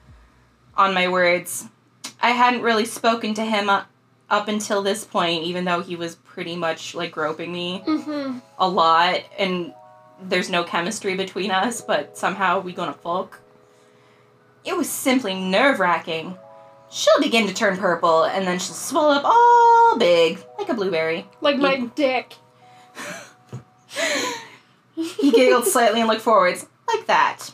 on my words. I hadn't really spoken to him uh, up until this point, even though he was pretty much like groping me Mm-hmm. a lot. And there's no chemistry between us, but somehow we gonna fuck. It was simply nerve wracking. She'll begin to turn purple, and then she'll swell up all big, like a blueberry. Like my You- dick. He giggled slightly and looked forwards, like that.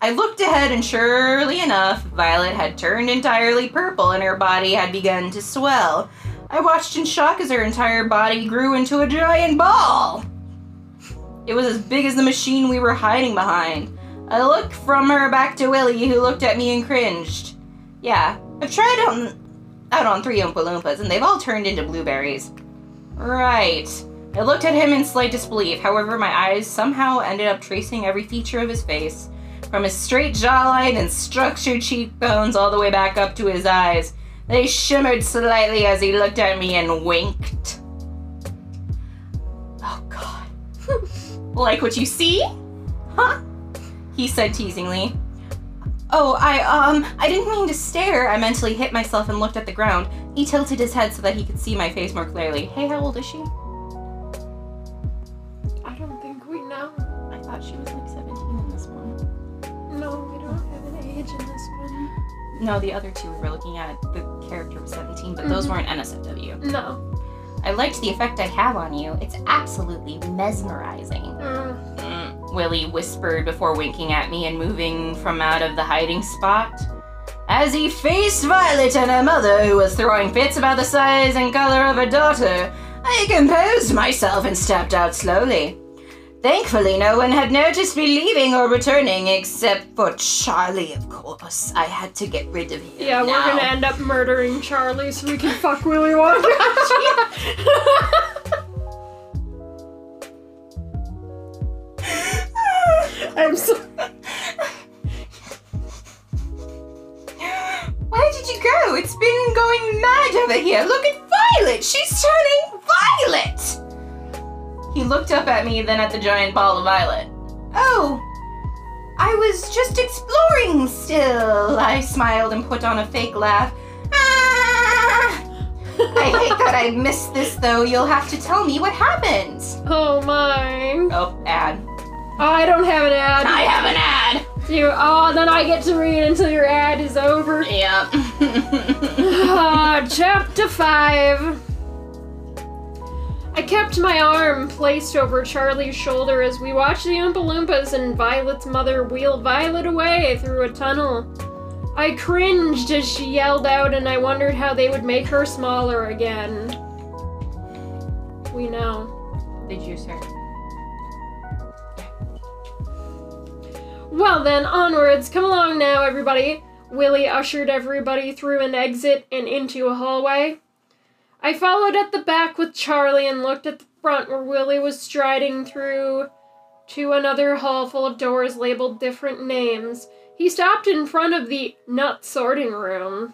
I looked ahead, and surely enough, Violet had turned entirely purple and her body had begun to swell. I watched in shock as her entire body grew into a giant ball. It was as big as the machine we were hiding behind. I looked from her back to Willie, who looked at me and cringed. Yeah, I've tried on, out on three Oompa Loompas, and they've all turned into blueberries. Right. I looked at him in slight disbelief. However, my eyes somehow ended up tracing every feature of his face, from his straight jawline and structured cheekbones all the way back up to his eyes. They shimmered slightly as he looked at me and winked. Oh, God. (laughs) like what you see? Huh? He said teasingly. Oh, I, um, I didn't mean to stare. I mentally hit myself and looked at the ground. He tilted his head so that he could see my face more clearly. Hey, how old is she? I don't think we know. I thought she was like 17 in this one. No, we don't have an age in this one. No, the other two we were looking at, the character was 17, but those Mhm. weren't NSFW. No. I liked the effect I have on you. It's absolutely mesmerizing. Mm. Mm, Willie whispered before winking at me and moving from out of the hiding spot. As he faced Violet and her mother, who was throwing fits about the size and color of her daughter, I composed myself and stepped out slowly. Thankfully, no one had noticed me leaving or returning except for Charlie, of course. I had to get rid of him. Yeah, we're gonna end up murdering Charlie so we can fuck Willy Wonka. (laughs) (laughs) I'm so. Where did you go? It's been going mad over here. Look at Violet. She's turning violet. He looked up at me, then at the giant ball of violet. Oh, I was just exploring still. I smiled and put on a fake laugh. Ah! I hate that I missed this though. You'll have to tell me what happened. Oh my. Oh, ad. I don't have an ad. I have an ad. You. Oh, then I get to read until your ad is over. Yeah. (laughs) (laughs) Ah, chapter 5. I kept my arm placed over Charlie's shoulder as we watched the Oompa Loompas and Violet's mother wheel Violet away through a tunnel. I cringed as she yelled out, and I wondered how they would make her smaller again. We know. Did you, sir? Well then, onwards. Come along now, everybody. Willie ushered everybody through an exit and into a hallway. I followed at the back with Charlie and looked at the front where Willie was striding through to another hall full of doors labeled different names. He stopped in front of the nut sorting room.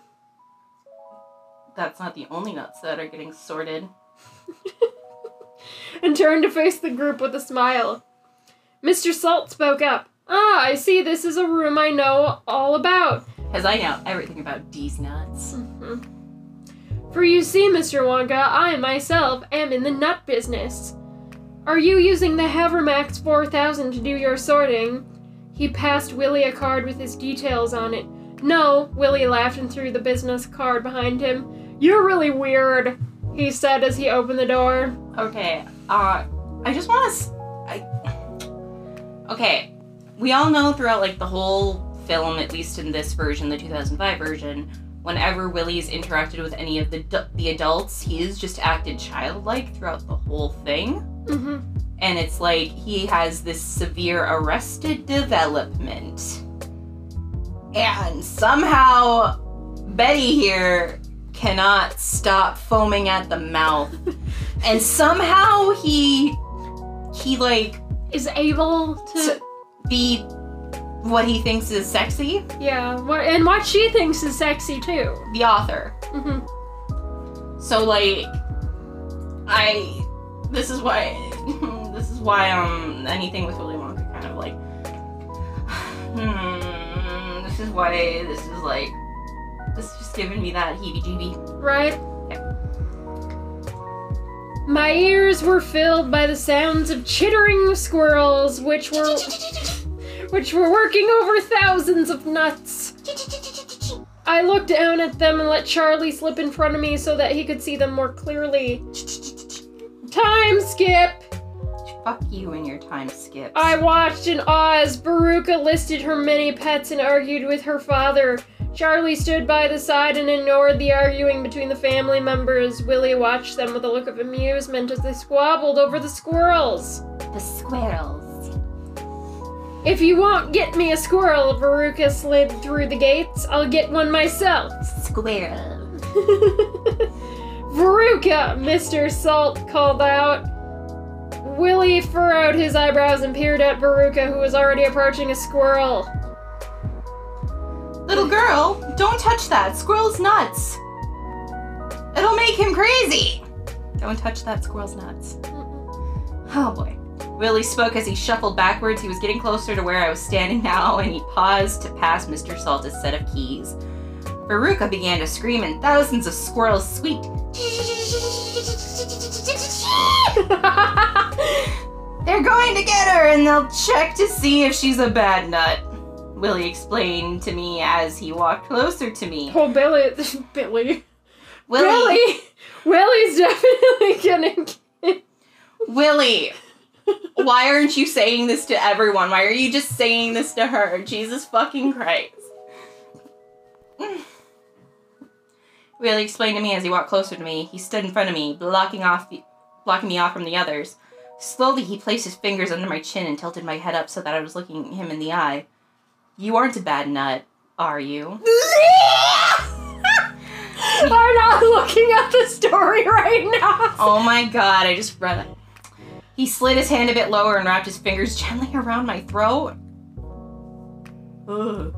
That's not the only nuts that are getting sorted. (laughs) and turned to face the group with a smile. Mr. Salt spoke up. Ah, I see this is a room I know all about. Because I know everything about these nuts. Mhm. For you see, Mr. Wonka, I myself am in the nut business. Are you using the Havermax 4000 to do your sorting? He passed Willie a card with his details on it. No, Willie laughed and threw the business card behind him. You're really weird, he said as he opened the door. Okay, uh, I just want to. I. Okay, we all know throughout like the whole film, at least in this version, the 2005 version, whenever Willie's interacted with any of the the adults, he's just acted childlike throughout the whole thing, hmm and it's like he has this severe arrested development, and somehow Betty here cannot stop foaming at the mouth. (laughs) And somehow he he like Is able to. to be what he thinks is sexy yeah, what, and what she thinks is sexy too. the author hmm so like i this is why (laughs) this is why um anything with willy wonka kind of like (sighs) hmm this is why this is like this is just giving me that heebie jeebie Right? My ears were filled by the sounds of chittering squirrels, which were which were working over thousands of nuts. I looked down at them and let Charlie slip in front of me so that he could see them more clearly. Time skip! Fuck you and your time skips. I watched in awe as Veruca listed her many pets and argued with her father. Charlie stood by the side and ignored the arguing between the family members. Willie watched them with a look of amusement as they squabbled over the squirrels. the squirrels. If you won't get me a squirrel, Veruca slid through the gates, I'll get one myself. Squirrel. (laughs) Veruca, Mr. Salt called out. Willie furrowed his eyebrows and peered at Veruca, who was already approaching a squirrel. Little girl, don't touch that. Squirrel's nuts. It'll make him crazy. Don't touch that squirrel's nuts. Oh boy. Willie spoke as he shuffled backwards. He was getting closer to where I was standing now, and he paused to pass Mr. Salt a set of keys. Veruca began to scream, and thousands of squirrels squeaked. (laughs) They're going to get her, and they'll check to see if she's a bad nut. Willie explained to me as he walked closer to me. Oh, Billy, (laughs) Billy, Willie, Billy, Willie's definitely gonna. Get... Willie, why aren't you saying this to everyone? Why are you just saying this to her? Jesus fucking Christ. Willie explained to me as he walked closer to me. He stood in front of me, blocking off, blocking me off from the others. Slowly, he placed his fingers under my chin and tilted my head up so that I was looking him in the eye. You aren't a bad nut, are you? (laughs) I'm not looking at the story right now. Oh my god, I just read it. He slid his hand a bit lower and wrapped his fingers gently around my throat. Ugh.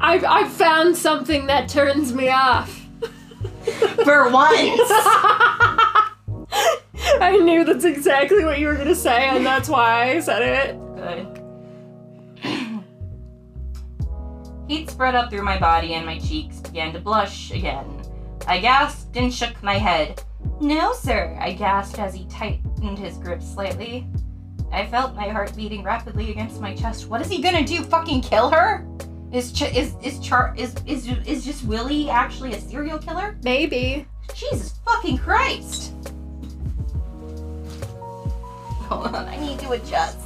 I've I've found something that turns me off. (laughs) For once! (laughs) I knew that's exactly what you were gonna say, and that's why I said it. Heat spread up through my body and my cheeks began to blush again. I gasped and shook my head. No, sir, I gasped as he tightened his grip slightly. I felt my heart beating rapidly against my chest. What is he gonna do? Fucking kill her? Is Ch- is is Char is is is just Willie actually a serial killer? Maybe. Jesus fucking Christ! Hold on, I need to adjust.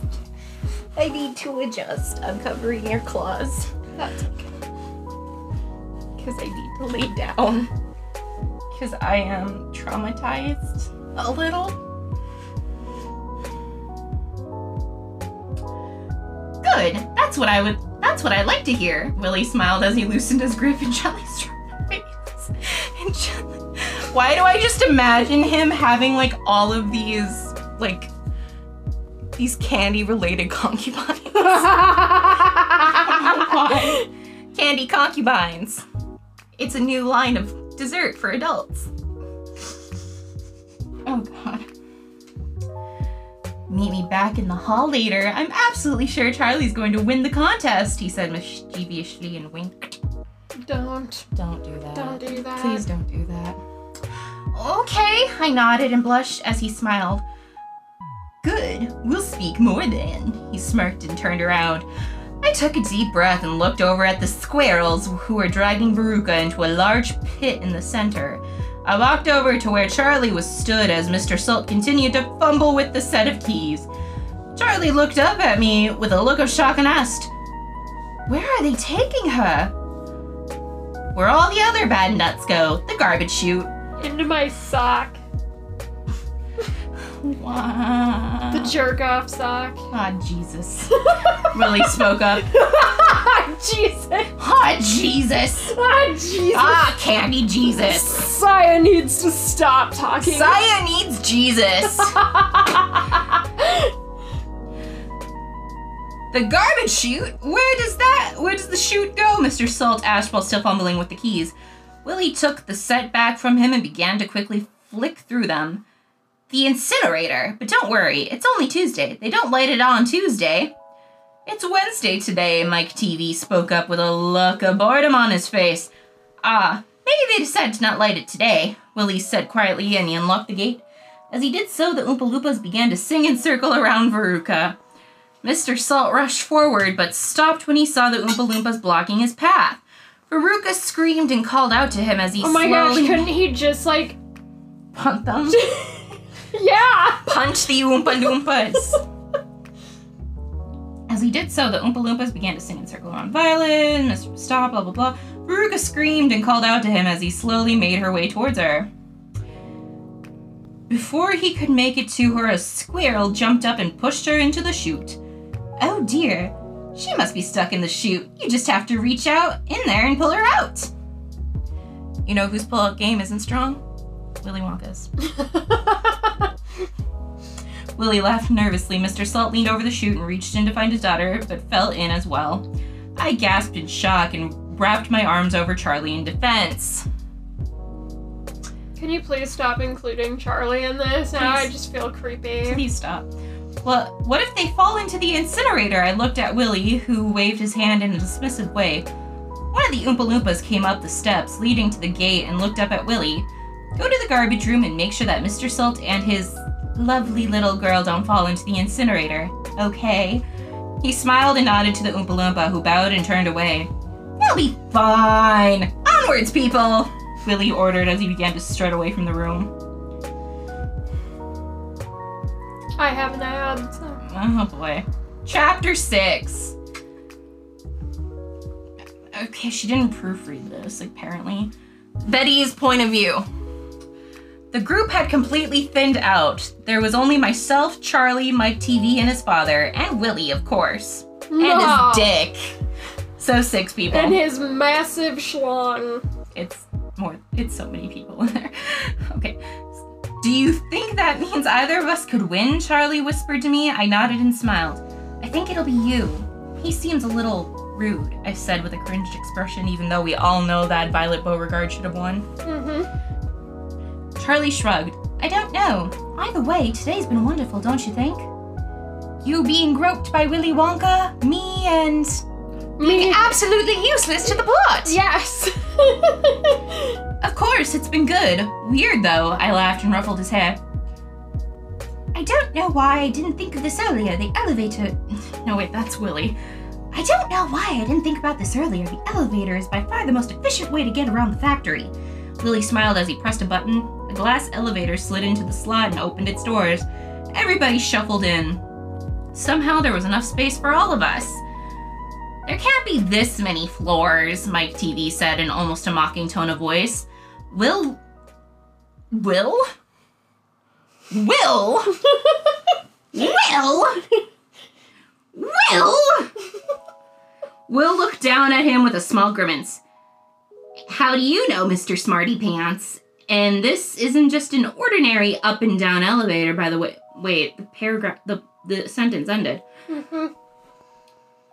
I need to adjust. I'm covering your claws. That's okay. Because I need to lay down. Because I am traumatized a little. Good. That's what I would. That's what I'd like to hear. Willie smiled as he loosened his grip and (laughs) gently stroked my face. And gently. Why do I just imagine him having like all of these like these candy related (laughs) concubines? (laughs) Candy concubines. It's a new line of dessert for adults. Oh god. Meet me back in the hall later. I'm absolutely sure Charlie's going to win the contest, he said mischievously and winked. Don't. Don't do that. Don't do that. Please don't do that. Okay, I nodded and blushed as he smiled. Good, we'll speak more then. He smirked and turned around. I took a deep breath and looked over at the squirrels who were dragging Veruca into a large pit in the center. I walked over to where Charlie was stood as Mr. Salt continued to fumble with the set of keys. Charlie looked up at me with a look of shock and asked, Where are they taking her? Where all the other bad nuts go, the garbage chute. Into my sock. Wow. The jerk off sock. Ah, Jesus. (laughs) Willie spoke up. Ah, Jesus. Ah, Jesus. Ah, Jesus. Ah, Candy Jesus. Saya needs to stop talking. Saya needs Jesus. (laughs) The garbage chute? Where does that? Where does the chute go? Mr. Salt asked while still fumbling with the keys. Willie took the set back from him and began to quickly flick through them. The incinerator. But don't worry, it's only Tuesday. They don't light it on Tuesday. It's Wednesday today, Mike TV spoke up with a look of boredom on his face. Ah, maybe they decided to not light it today. Willie said quietly, and he unlocked the gate. As he did so, the Oompa Loompas began to sing and circle around Veruca. Mr. Salt rushed forward, but stopped when he saw the Oompa Loompas blocking his path. Veruca screamed and called out to him as he Oh my gosh, couldn't he just like punt them, (laughs) (laughs) Yeah! punch the Oompa Loompas. (laughs) As he did so, the Oompa Loompas began to sing and circle around Violet, Mr. Stop, blah blah blah. Veruca screamed and called out to him as he slowly made her way towards her. Before he could make it to her, a squirrel jumped up and pushed her into the chute. Oh dear, she must be stuck in the chute. You just have to reach out in there and pull her out. You know whose pull-out game isn't strong? Willy Wonka's. Willie laughed nervously. Mr. Salt leaned over the chute and reached in to find his daughter, but fell in as well. I gasped in shock and wrapped my arms over Charlie in defense. Can you please stop including Charlie in this? Now I just feel creepy. Please stop. Well, what if they fall into the incinerator? I looked at Willie, who waved his hand in a dismissive way. One of the Oompa Loompas came up the steps leading to the gate and looked up at Willie. Go to the garbage room and make sure that Mr. Salt and his lovely little girl don't fall into the incinerator. Okay? He smiled and nodded to the Oompa Loompa, who bowed and turned away. They'll be fine. Onwards, people! Willie ordered as he began to strut away from the room. I have an ad. Oh boy. Chapter 6. Okay, she didn't proofread this, apparently. Betty's point of view. The group had completely thinned out. There was only myself, Charlie, Mike TV, and his father, and Willie, of course. And his dick. So six people. And his massive schlong. It's more, it's so many people in there. (laughs) Okay. Do you think that means either of us could win? Charlie whispered to me. I nodded and smiled. I think it'll be you. He seems a little rude, I said with a cringed expression, even though we all know that Violet Beauregarde should have won. Mm-hmm. Charlie shrugged. I don't know. Either way, today's been wonderful, don't you think? You being groped by Willy Wonka, me, and Me. absolutely useless to the plot. Yes. (laughs) Of course, it's been good. Weird though, I laughed and ruffled his hair. I don't know why I didn't think of this earlier. The elevator. (sighs) No, wait, that's Willy. I don't know why I didn't think about this earlier. The elevator is by far the most efficient way to get around the factory. Willy smiled as he pressed a button. A glass elevator slid into the slot and opened its doors. Everybody shuffled in. Somehow there was enough space for all of us. There can't be this many floors, Mike TV said in almost a mocking tone of voice. Will. Will? Will? Will? Will? Will looked down at him with a small grimace. How do you know, Mr. Smarty Pants? And this isn't just an ordinary up and down elevator, by the way. Wait, the paragraph, the, the sentence ended. Mhm.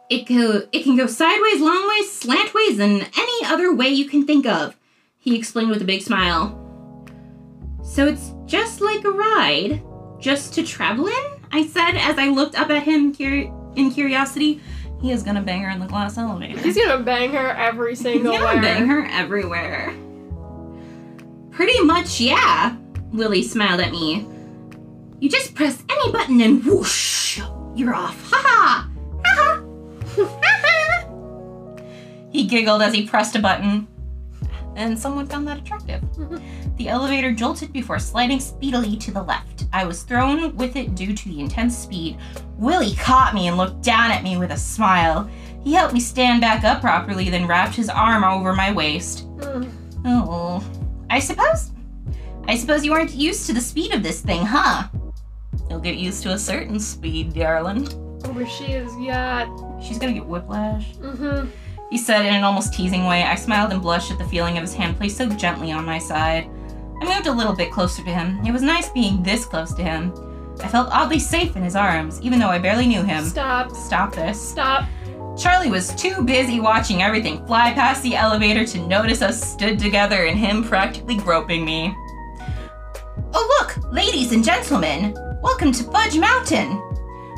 It go it can go sideways, long ways, slant ways, and any other way you can think of. He explained with a big smile. So it's just like a ride, just to travel in? I said as I looked up at him in curiosity. He is gonna bang her in the glass elevator. He's gonna bang her every single He's gonna where. bang her everywhere. Pretty much, yeah. Willie smiled at me. You just press any button and whoosh, you're off. Ha ha! Ha ha! Ha (laughs) ha! He giggled as he pressed a button. And someone found that attractive. The elevator jolted before sliding speedily to the left. I was thrown with it due to the intense speed. Willie caught me and looked down at me with a smile. He helped me stand back up properly, then wrapped his arm over my waist. Mm. Oh, I suppose. I suppose you aren't used to the speed of this thing, huh? You'll get used to a certain speed, darling. Oh, she is yacht. She's gonna get whiplash. Mm-hmm. He said in an almost teasing way. I smiled and blushed at the feeling of his hand placed so gently on my side. I moved a little bit closer to him. It was nice being this close to him. I felt oddly safe in his arms, even though I barely knew him. Stop. Stop this. Stop. Charlie was too busy watching everything fly past the elevator to notice us stood together and him practically groping me. Oh, look, ladies and gentlemen, welcome to Fudge Mountain,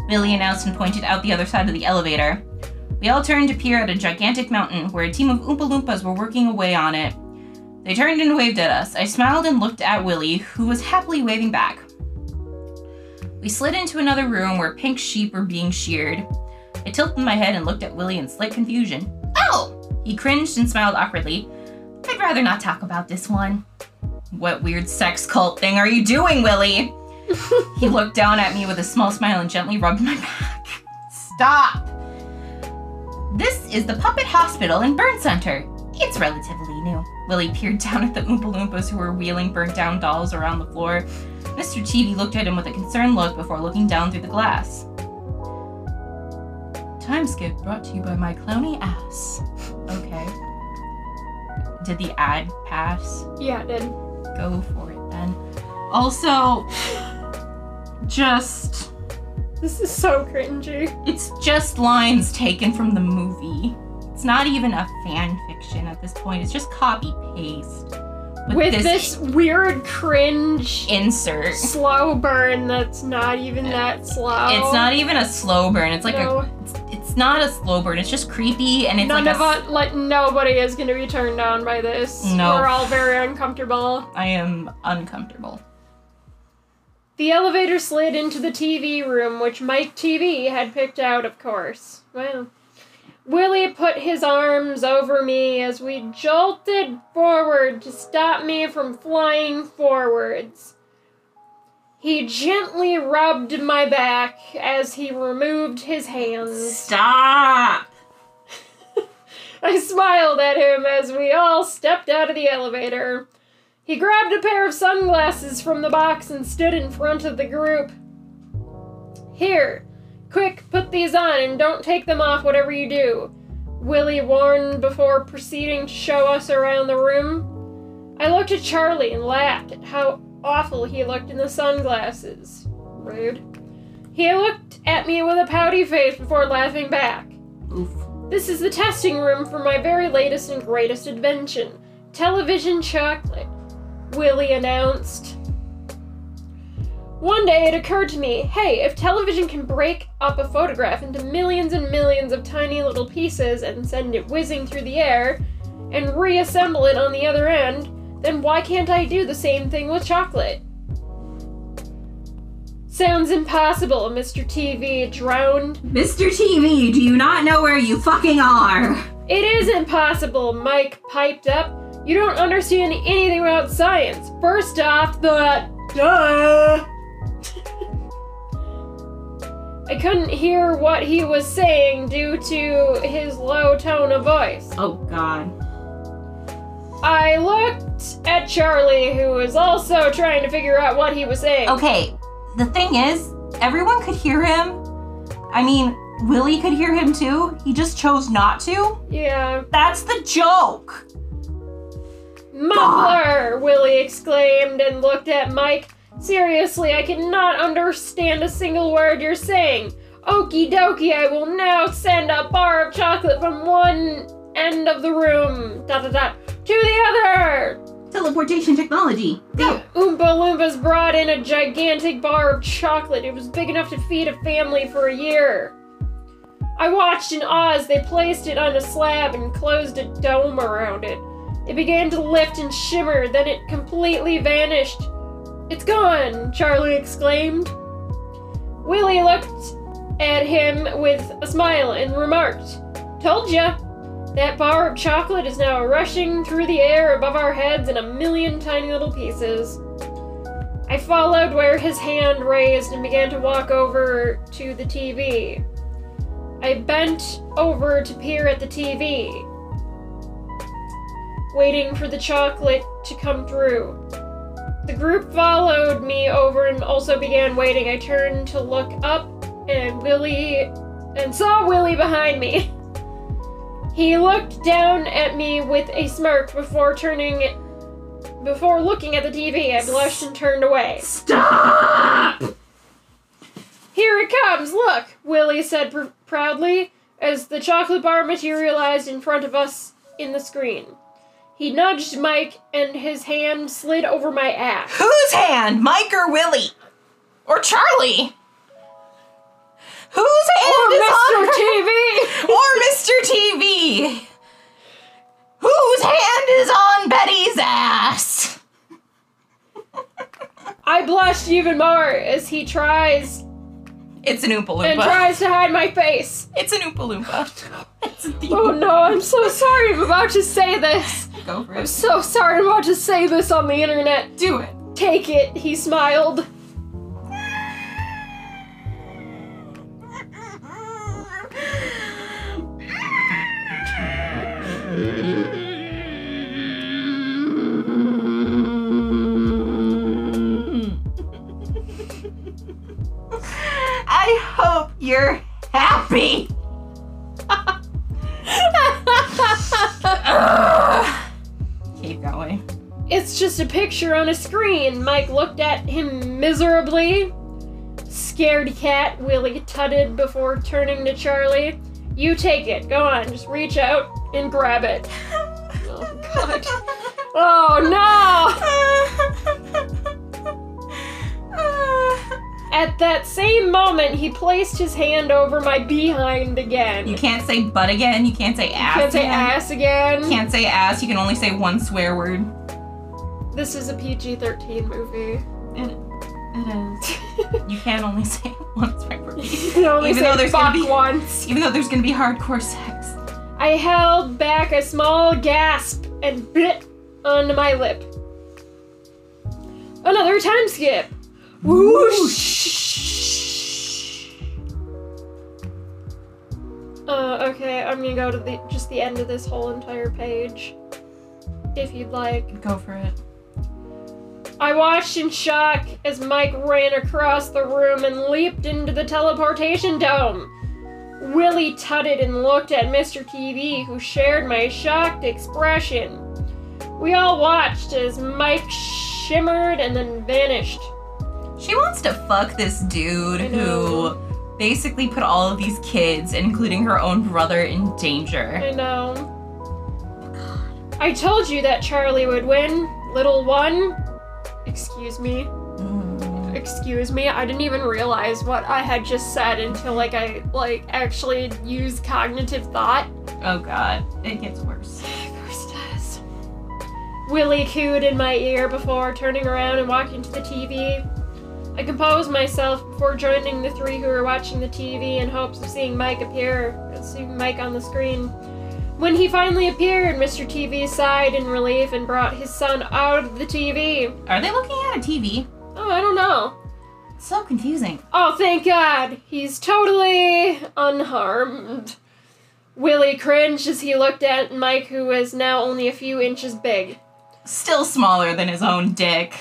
Billy announced and pointed out the other side of the elevator. We all turned to peer at a gigantic mountain where a team of Oompa Loompas were working away on it. They turned and waved at us. I smiled and looked at Willie, who was happily waving back. We slid into another room where pink sheep were being sheared. I tilted my head and looked at Willie in slight confusion. Oh! He cringed and smiled awkwardly. I'd rather not talk about this one. What weird sex cult thing are you doing, Willie? (laughs) he looked down at me with a small smile and gently rubbed my back. Stop! This is the Puppet Hospital and Burn Center. It's relatively new. Willie peered down at the Oompa Loompas who were wheeling burnt down dolls around the floor. Mr. Chibi looked at him with a concerned look before looking down through the glass. Time skip brought to you by my clowny ass. Okay. Did the ad pass? Yeah, it did. Go for it then. Also, just. This is so cringy. It's just lines taken from the movie. It's not even a fan fiction at this point. It's just copy paste. With, this, weird cringe insert. slow burn that's not even that slow. It's not even a slow burn. It's like No. a. It's, it's not a slow burn. It's just creepy and it's None like of us, like nobody is gonna be turned on by this. No. We're all very uncomfortable. I am uncomfortable. The elevator slid into the TV room, which Mike Teavee had picked out, of course. Well, Willie put his arms over me as we jolted forward to stop me from flying forwards. He gently rubbed my back as he removed his hands. Stop! (laughs) I smiled at him as we all stepped out of the elevator. He grabbed a pair of sunglasses from the box and stood in front of the group. Here, quick, put these on and don't take them off whatever you do. Willie warned before proceeding to show us around the room. I looked at Charlie and laughed at how awful he looked in the sunglasses. Rude. He looked at me with a pouty face before laughing back. Oof. This is the testing room for my very latest and greatest invention television chocolate, Willie announced. One day it occurred to me hey, if television can break up a photograph into millions and millions of tiny little pieces and send it whizzing through the air and reassemble it on the other end, then why can't I do the same thing with chocolate? Sounds impossible, Mr. Teavee droned. Mr. Teavee, do you not know where you fucking are? It is impossible, Mike piped up. You don't understand anything about science. First off, the duh. (laughs) I couldn't hear what he was saying due to his low tone of voice. Oh god. I looked at Charlie, who was also trying to figure out what he was saying. Okay, the thing is, everyone could hear him. I mean, Willie could hear him too. He just chose not to. Yeah. That's the joke. Muffler! Willie exclaimed and looked at Mike. Seriously, I cannot understand a single word you're saying. Okie dokie, I will now send a bar of chocolate from one end of the room dot dot dot to the other. Teleportation technology. The Oompa Loompas brought in a gigantic bar of chocolate. It was big enough to feed a family for a year. I watched in awe as they placed it on a slab and closed a dome around it. It began to lift and shimmer, then it completely vanished. It's gone, Charlie exclaimed. Willie looked at him with a smile and remarked, Told ya! That bar of chocolate is now rushing through the air above our heads in a million tiny little pieces. I followed where his hand raised and began to walk over to the TV. I bent over to peer at the TV, waiting for the chocolate to come through. The group followed me over and also began waiting. I turned to look up and Willie and saw Willie behind me. (laughs) He looked down at me with a smirk before turning before looking at the TV. I blushed and turned away. Stop! Here it comes, look, Willie said pr- proudly as the chocolate bar materialized in front of us in the screen. He nudged Mike and his hand slid over my ass. Whose hand? Mike or Willie? Or Charlie? Who's Or Mr. Teavee? or Mr. Teavee? Whose hand is on Betty's ass? I blush even more as he tries It's an Oompa Loompa. and tries to hide my face. It's an Oompa Loompa. it's the Oh no, I'm so sorry I'm about to say this. Go for I'm so sorry I'm about to say this on the internet. Do it. Take it, he smiled. On a screen. Mike looked at him miserably. Scared cat, Willie tutted before turning to Charlie. You take it. Go on, just reach out and grab it. (laughs) Oh, God. Oh, no! At that same moment, he placed his hand over my behind again. You can't say butt again. You can't say ass. Can't say again. ass again. You can't say ass. You can only say one swear word. This is a PG 13 movie. It, it is. You can only say one swear word. you can only Even say though there's gonna fuck be- once. Even though there's gonna be hardcore sex. I held back a small gasp and bit onto my lip. Another time skip. Whoosh. Uh, okay, I'm gonna go to the just the end of this whole entire page. If you'd like. Go for it. I watched in shock as Mike ran across the room and leaped into the teleportation dome. Willie tutted and looked at Mr. Teavee, who shared my shocked expression. We all watched as Mike shimmered and then vanished. She wants to fuck this dude who basically put all of these kids, including her own brother, in danger. I know. I told you that Charlie would win, little one. Excuse me. Mm. Excuse me. I didn't even realize what I had just said until like I like actually used cognitive thought. Oh god, it gets worse. (sighs) Of course it does. Willie cooed in my ear before turning around and walking to the TV. I composed myself before joining the three who were watching the TV in hopes of seeing Mike appear, seeing Mike on the screen. When he finally appeared, Mr. Teavee sighed in relief and brought his son out of the TV. Are they looking at a TV? Oh, I don't know. It's so confusing. Oh, thank God! He's totally unharmed. Willie cringed as he looked at Mike, who was now only a few inches big. Still smaller than his own dick.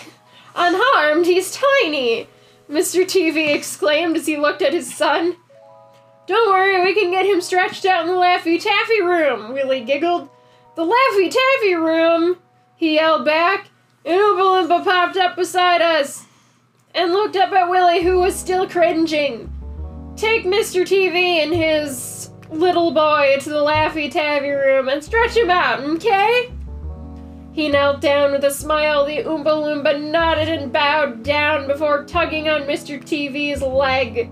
Unharmed? He's tiny! Mr. Teavee exclaimed as he looked at his son. Don't worry, we can get him stretched out in the Laffy Taffy room, Willie giggled. The Laffy Taffy room? He yelled back. An Oompa popped up beside us and looked up at Willie, who was still cringing. Take Mr. Teavee and his little boy to the Laffy Taffy room and stretch him out, okay? He knelt down with a smile. The Oompa Loompa nodded and bowed down before tugging on Mr. Teavee's leg.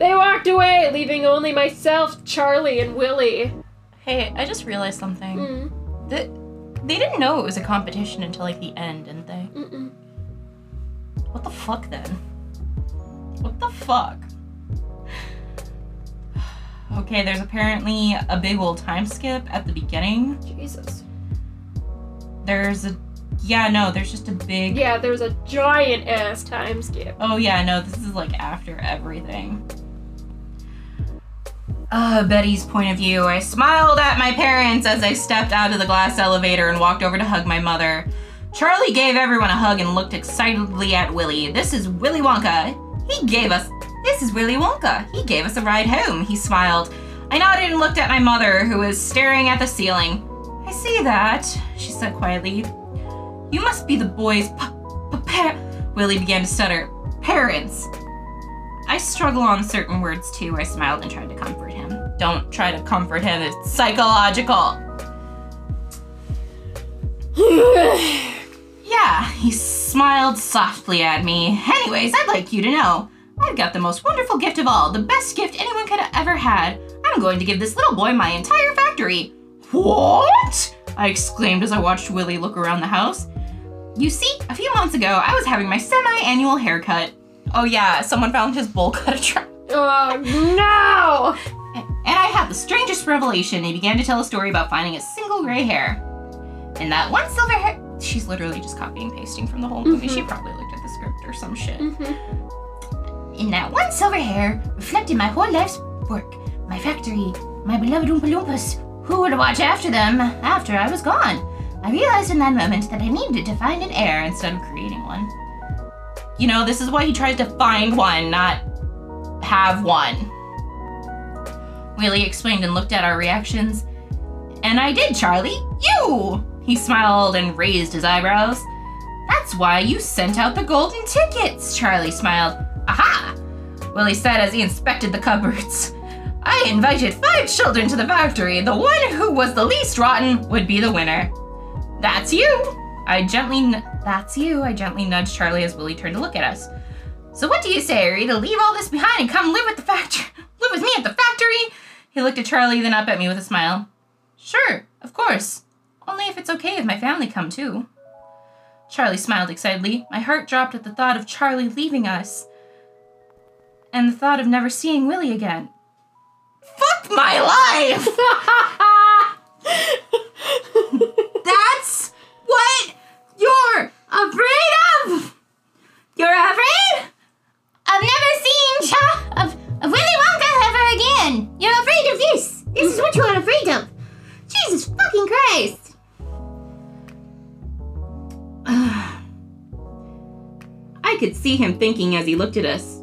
They walked away, leaving only myself, Charlie, and Willie. Hey, I just realized something. Mm, That they didn't know it was a competition until like the end, didn't they? mm-mm. What the fuck then? What the fuck? (sighs) Okay, there's apparently a big old time skip at the beginning. Jesus. There's a yeah, no, there's just a big Yeah, there's a giant ass time skip. Oh yeah, no, this is like after everything. Uh, Betty's point of view. I smiled at my parents as I stepped out of the glass elevator and walked over to hug my mother. Charlie gave everyone a hug and looked excitedly at Willy. This is Willy Wonka. He gave us. This is Willy Wonka. He gave us a ride home. He smiled. I nodded and looked at my mother, who was staring at the ceiling. I see that, she said quietly. You must be the boy's p- p- pa- Willy began to stutter. Parents. I struggle on certain words too. I smiled and tried to comfort him. Don't try to comfort him, it's psychological. (sighs) Yeah, he smiled softly at me. Anyways, I'd like you to know I've got the most wonderful gift of all, the best gift anyone could have ever had. I'm going to give this little boy my entire factory. What? I exclaimed as I watched Willie look around the house. You see, a few months ago, I was having my semi annual haircut. Oh yeah, someone found his bowl cut a trap. Oh no! And I had the strangest revelation. He began to tell a story about finding a single gray hair. And that one silver hair. She's literally just copying and pasting from the whole movie. Mhm. She probably looked at the script or some shit. Mhm. In that one silver hair reflected my whole life's work, my factory, my beloved Oompa Loompas. Who would watch after them after I was gone? I realized in that moment that I needed to find an heir instead of creating one. You know, this is why he tries to find one, not have one. Willie explained and looked at our reactions. And I did, Charlie. You! He smiled and raised his eyebrows. That's why you sent out the golden tickets, Charlie smiled. Aha! Willie said as he inspected the cupboards. I invited five children to the factory. The one who was the least rotten would be the winner. That's you! I gently, that's you. I gently nudged Charlie as Willie turned to look at us. So what do you say? Are you to leave all this behind and come live with the factory? (laughs) Live with me at the factory? He looked at Charlie, then up at me with a smile. Sure, of course. Only if it's okay if my family come too. Charlie smiled excitedly. My heart dropped at the thought of Charlie leaving us. And the thought of never seeing Willie again. Fuck my life! (laughs) That's what you're afraid see him thinking as he looked at us.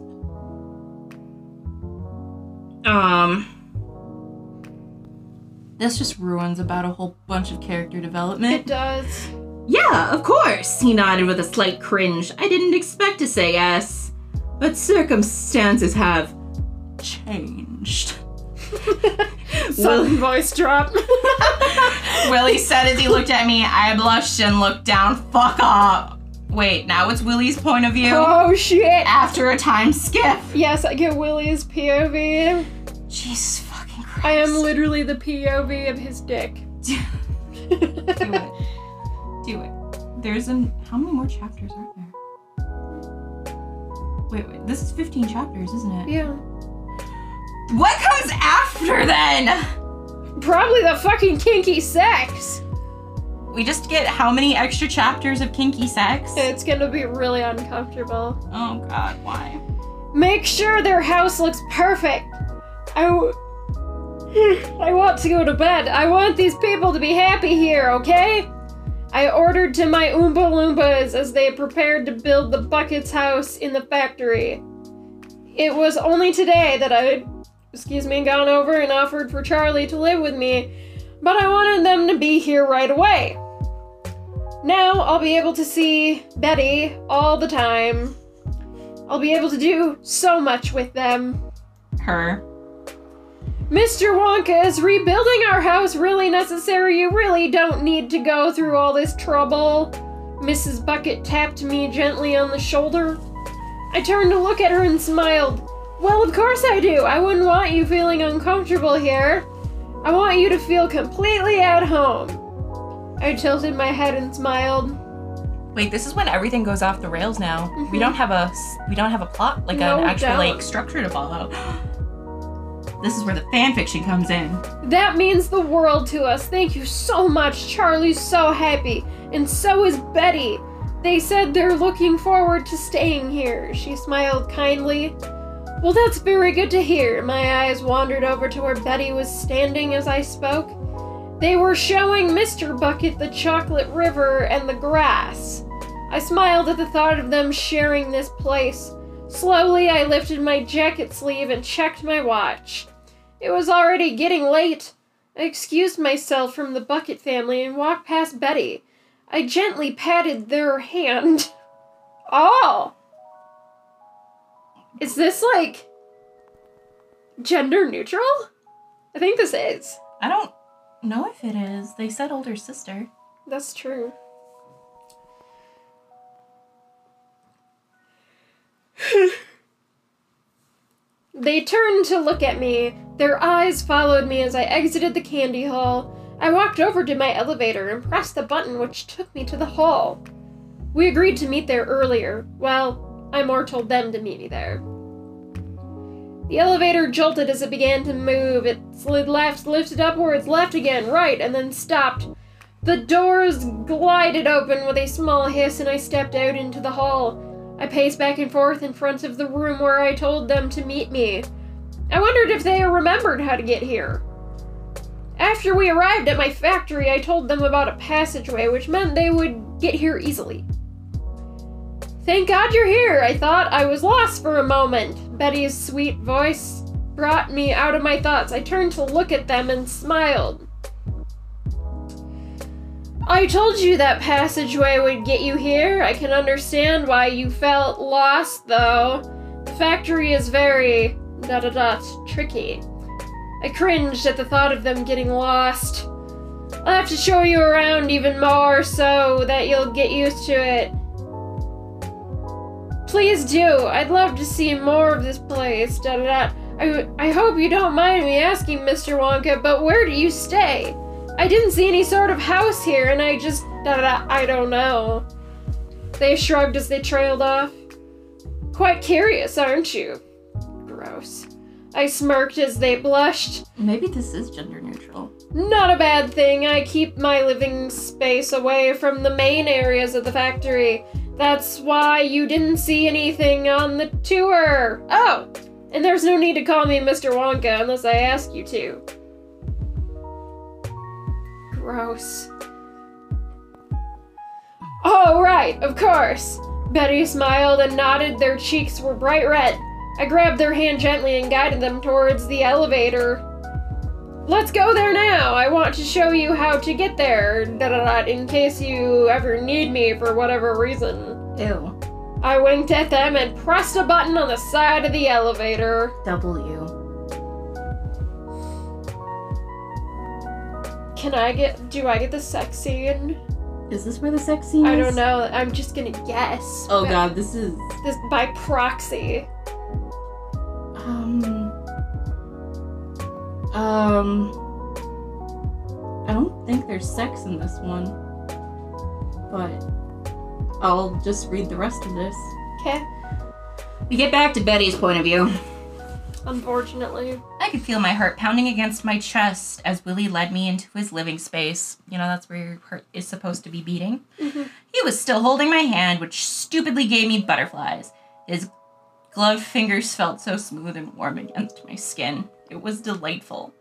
Um, This just ruins about a whole bunch of character development. It does. yeah, of course, he nodded with a slight cringe. I didn't expect to say yes, but circumstances have changed. (laughs) Sudden voice drop. (laughs) (laughs) Willie said as he looked at me, I blushed and looked down. Fuck off. Wait, now it's Willie's point of view oh shit! after a time skip. Yes, I get Willie's POV. Jesus fucking Christ. I am literally the POV of his dick. (laughs) Do it. Do it. There's an. How many more chapters are there? Wait, wait. This is 15 chapters, isn't it? Yeah. What comes after then? Probably the fucking kinky sex. We just get how many extra chapters of kinky sex? It's gonna be really uncomfortable. Oh god, why? Make sure their house looks perfect. I, w- (sighs) I want to go to bed. I want these people to be happy here, okay? I ordered to my Oompa Loompas as they prepared to build the Buckets house in the factory. It was only today that I, excuse me, gone over and offered for Charlie to live with me, but I wanted them to be here right away. Now I'll be able to see Betty all the time. I'll be able to do so much with them. Her. Mr. Wonka, is rebuilding our house really necessary? You really don't need to go through all this trouble. Mrs. Bucket tapped me gently on the shoulder. I turned to look at her and smiled. Well, of course I do. I wouldn't want you feeling uncomfortable here. I want you to feel completely at home. I tilted my head and smiled. Wait, this is when everything goes off the rails now. We Mhm. don't have a we don't have a plot like No an actual doubt. like structure to follow. this is where the fan fiction comes in. That means the world to us. Thank you so much. Charlie's so happy, and so is Betty. They said they're looking forward to staying here. She smiled kindly. Well, that's very good to hear. My eyes wandered over to where Betty was standing as I spoke. They were showing Mr. Bucket the chocolate river and the grass. I smiled at the thought of them sharing this place. Slowly, I lifted my jacket sleeve and checked my watch. It was already getting late. I excused myself from the Bucket family and walked past Betty. I gently patted their hand. (laughs) Oh! Is this like gender neutral? I think this is. I don't know if it is. They said older sister. That's true. (laughs) they turned to look at me. Their eyes followed me as I exited the candy hall. I walked over to my elevator and pressed the button which took me to the hall. We agreed to meet there earlier. Well, I more told them to meet me there. The elevator jolted as it began to move. It slid left, lifted upwards, left again, right, and then stopped. The doors glided open with a small hiss, and I stepped out into the hall. I paced back and forth in front of the room where I told them to meet me. I wondered if they remembered how to get here. After we arrived at my factory, I told them about a passageway, which meant they would get here easily. Thank God you're here, I thought. I was lost for a moment. Betty's sweet voice brought me out of my thoughts. I turned to look at them and smiled. I told you that passageway would get you here. I can understand why you felt lost, though. The factory is very da da da tricky. I cringed at the thought of them getting lost. I'll have to show you around even more so that you'll get used to it. Please do. I'd love to see more of this place. Da da da. I, I hope you don't mind me asking, Mr. Wonka, but where do you stay? I didn't see any sort of house here, and I just. Da da da. I don't know. They shrugged as they trailed off. Quite curious, aren't you? Gross. I smirked as they blushed. Maybe this is gender neutral. Not a bad thing. I keep my living space away from the main areas of the factory. That's why you didn't see anything on the tour. Oh, and there's no need to call me Mr. Wonka unless I ask you to. Gross. Oh, right, of course. Betty smiled and nodded. Their cheeks were bright red. I grabbed their hand gently and guided them towards the elevator. Let's go there now. I want to show you how to get there. Da da da. In case you ever need me for whatever reason. Ew. I winked at them and pressed a button on the side of the elevator. W. Can I get? Do I get the sex scene? Is this where the sex scene I don't know. I'm just gonna guess. Oh god, this is. This by proxy. Um. Um. I don't think there's sex in this one. But. I'll just read the rest of this. Okay. We get back to Betty's point of view. Unfortunately. I could feel my heart pounding against my chest as Willie led me into his living space. You know, that's where your heart is supposed to be beating. Mhm. He was still holding my hand, which stupidly gave me butterflies. His gloved fingers felt so smooth and warm against my skin. It was delightful.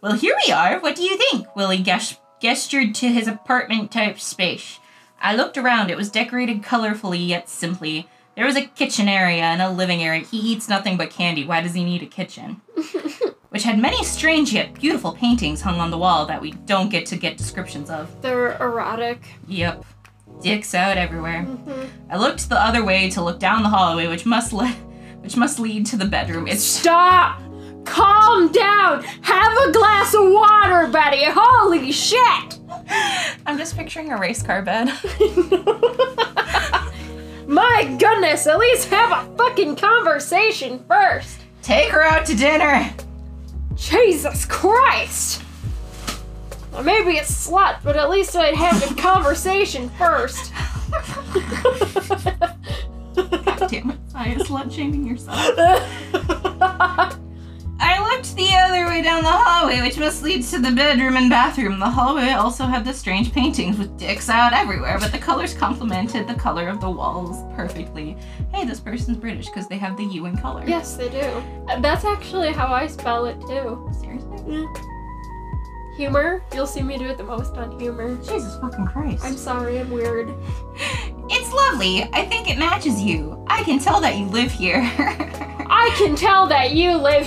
Well, here we are. What do you think? Willie ges- gestured to his apartment type space. I looked around. It was decorated colorfully yet simply. There was a kitchen area and a living area. He eats nothing but candy. Why does he need a kitchen? (laughs) Which had many strange yet beautiful paintings hung on the wall that we don't get to get descriptions of. They're erotic. Yep. Dicks out everywhere. Mhm. I looked the other way to look down the hallway, which must le- which must lead to the bedroom. It's Stop! Calm down! Have a glass of water, Betty! Holy shit! I'm just picturing a race car bed. (laughs) My goodness, at least have a fucking conversation first! take her out to dinner. Jesus Christ! I may be a slut, but at least I'd have a conversation first. God (laughs) damn it. I is slut shaming yourself. (laughs) I looked the other way down the hallway, which must lead to the bedroom and bathroom. The hallway also had the strange paintings with dicks out everywhere, but the colors complemented the color of the walls perfectly. Hey, this person's British because they have the U in color. yes, they do. That's actually how I spell it too. Seriously? Mm. Humor. You'll see me do it the most on humor. Jesus fucking Christ. I'm sorry, I'm weird. (laughs) It's lovely. I think it matches you. I can tell that you live here. (laughs) I can tell that you live.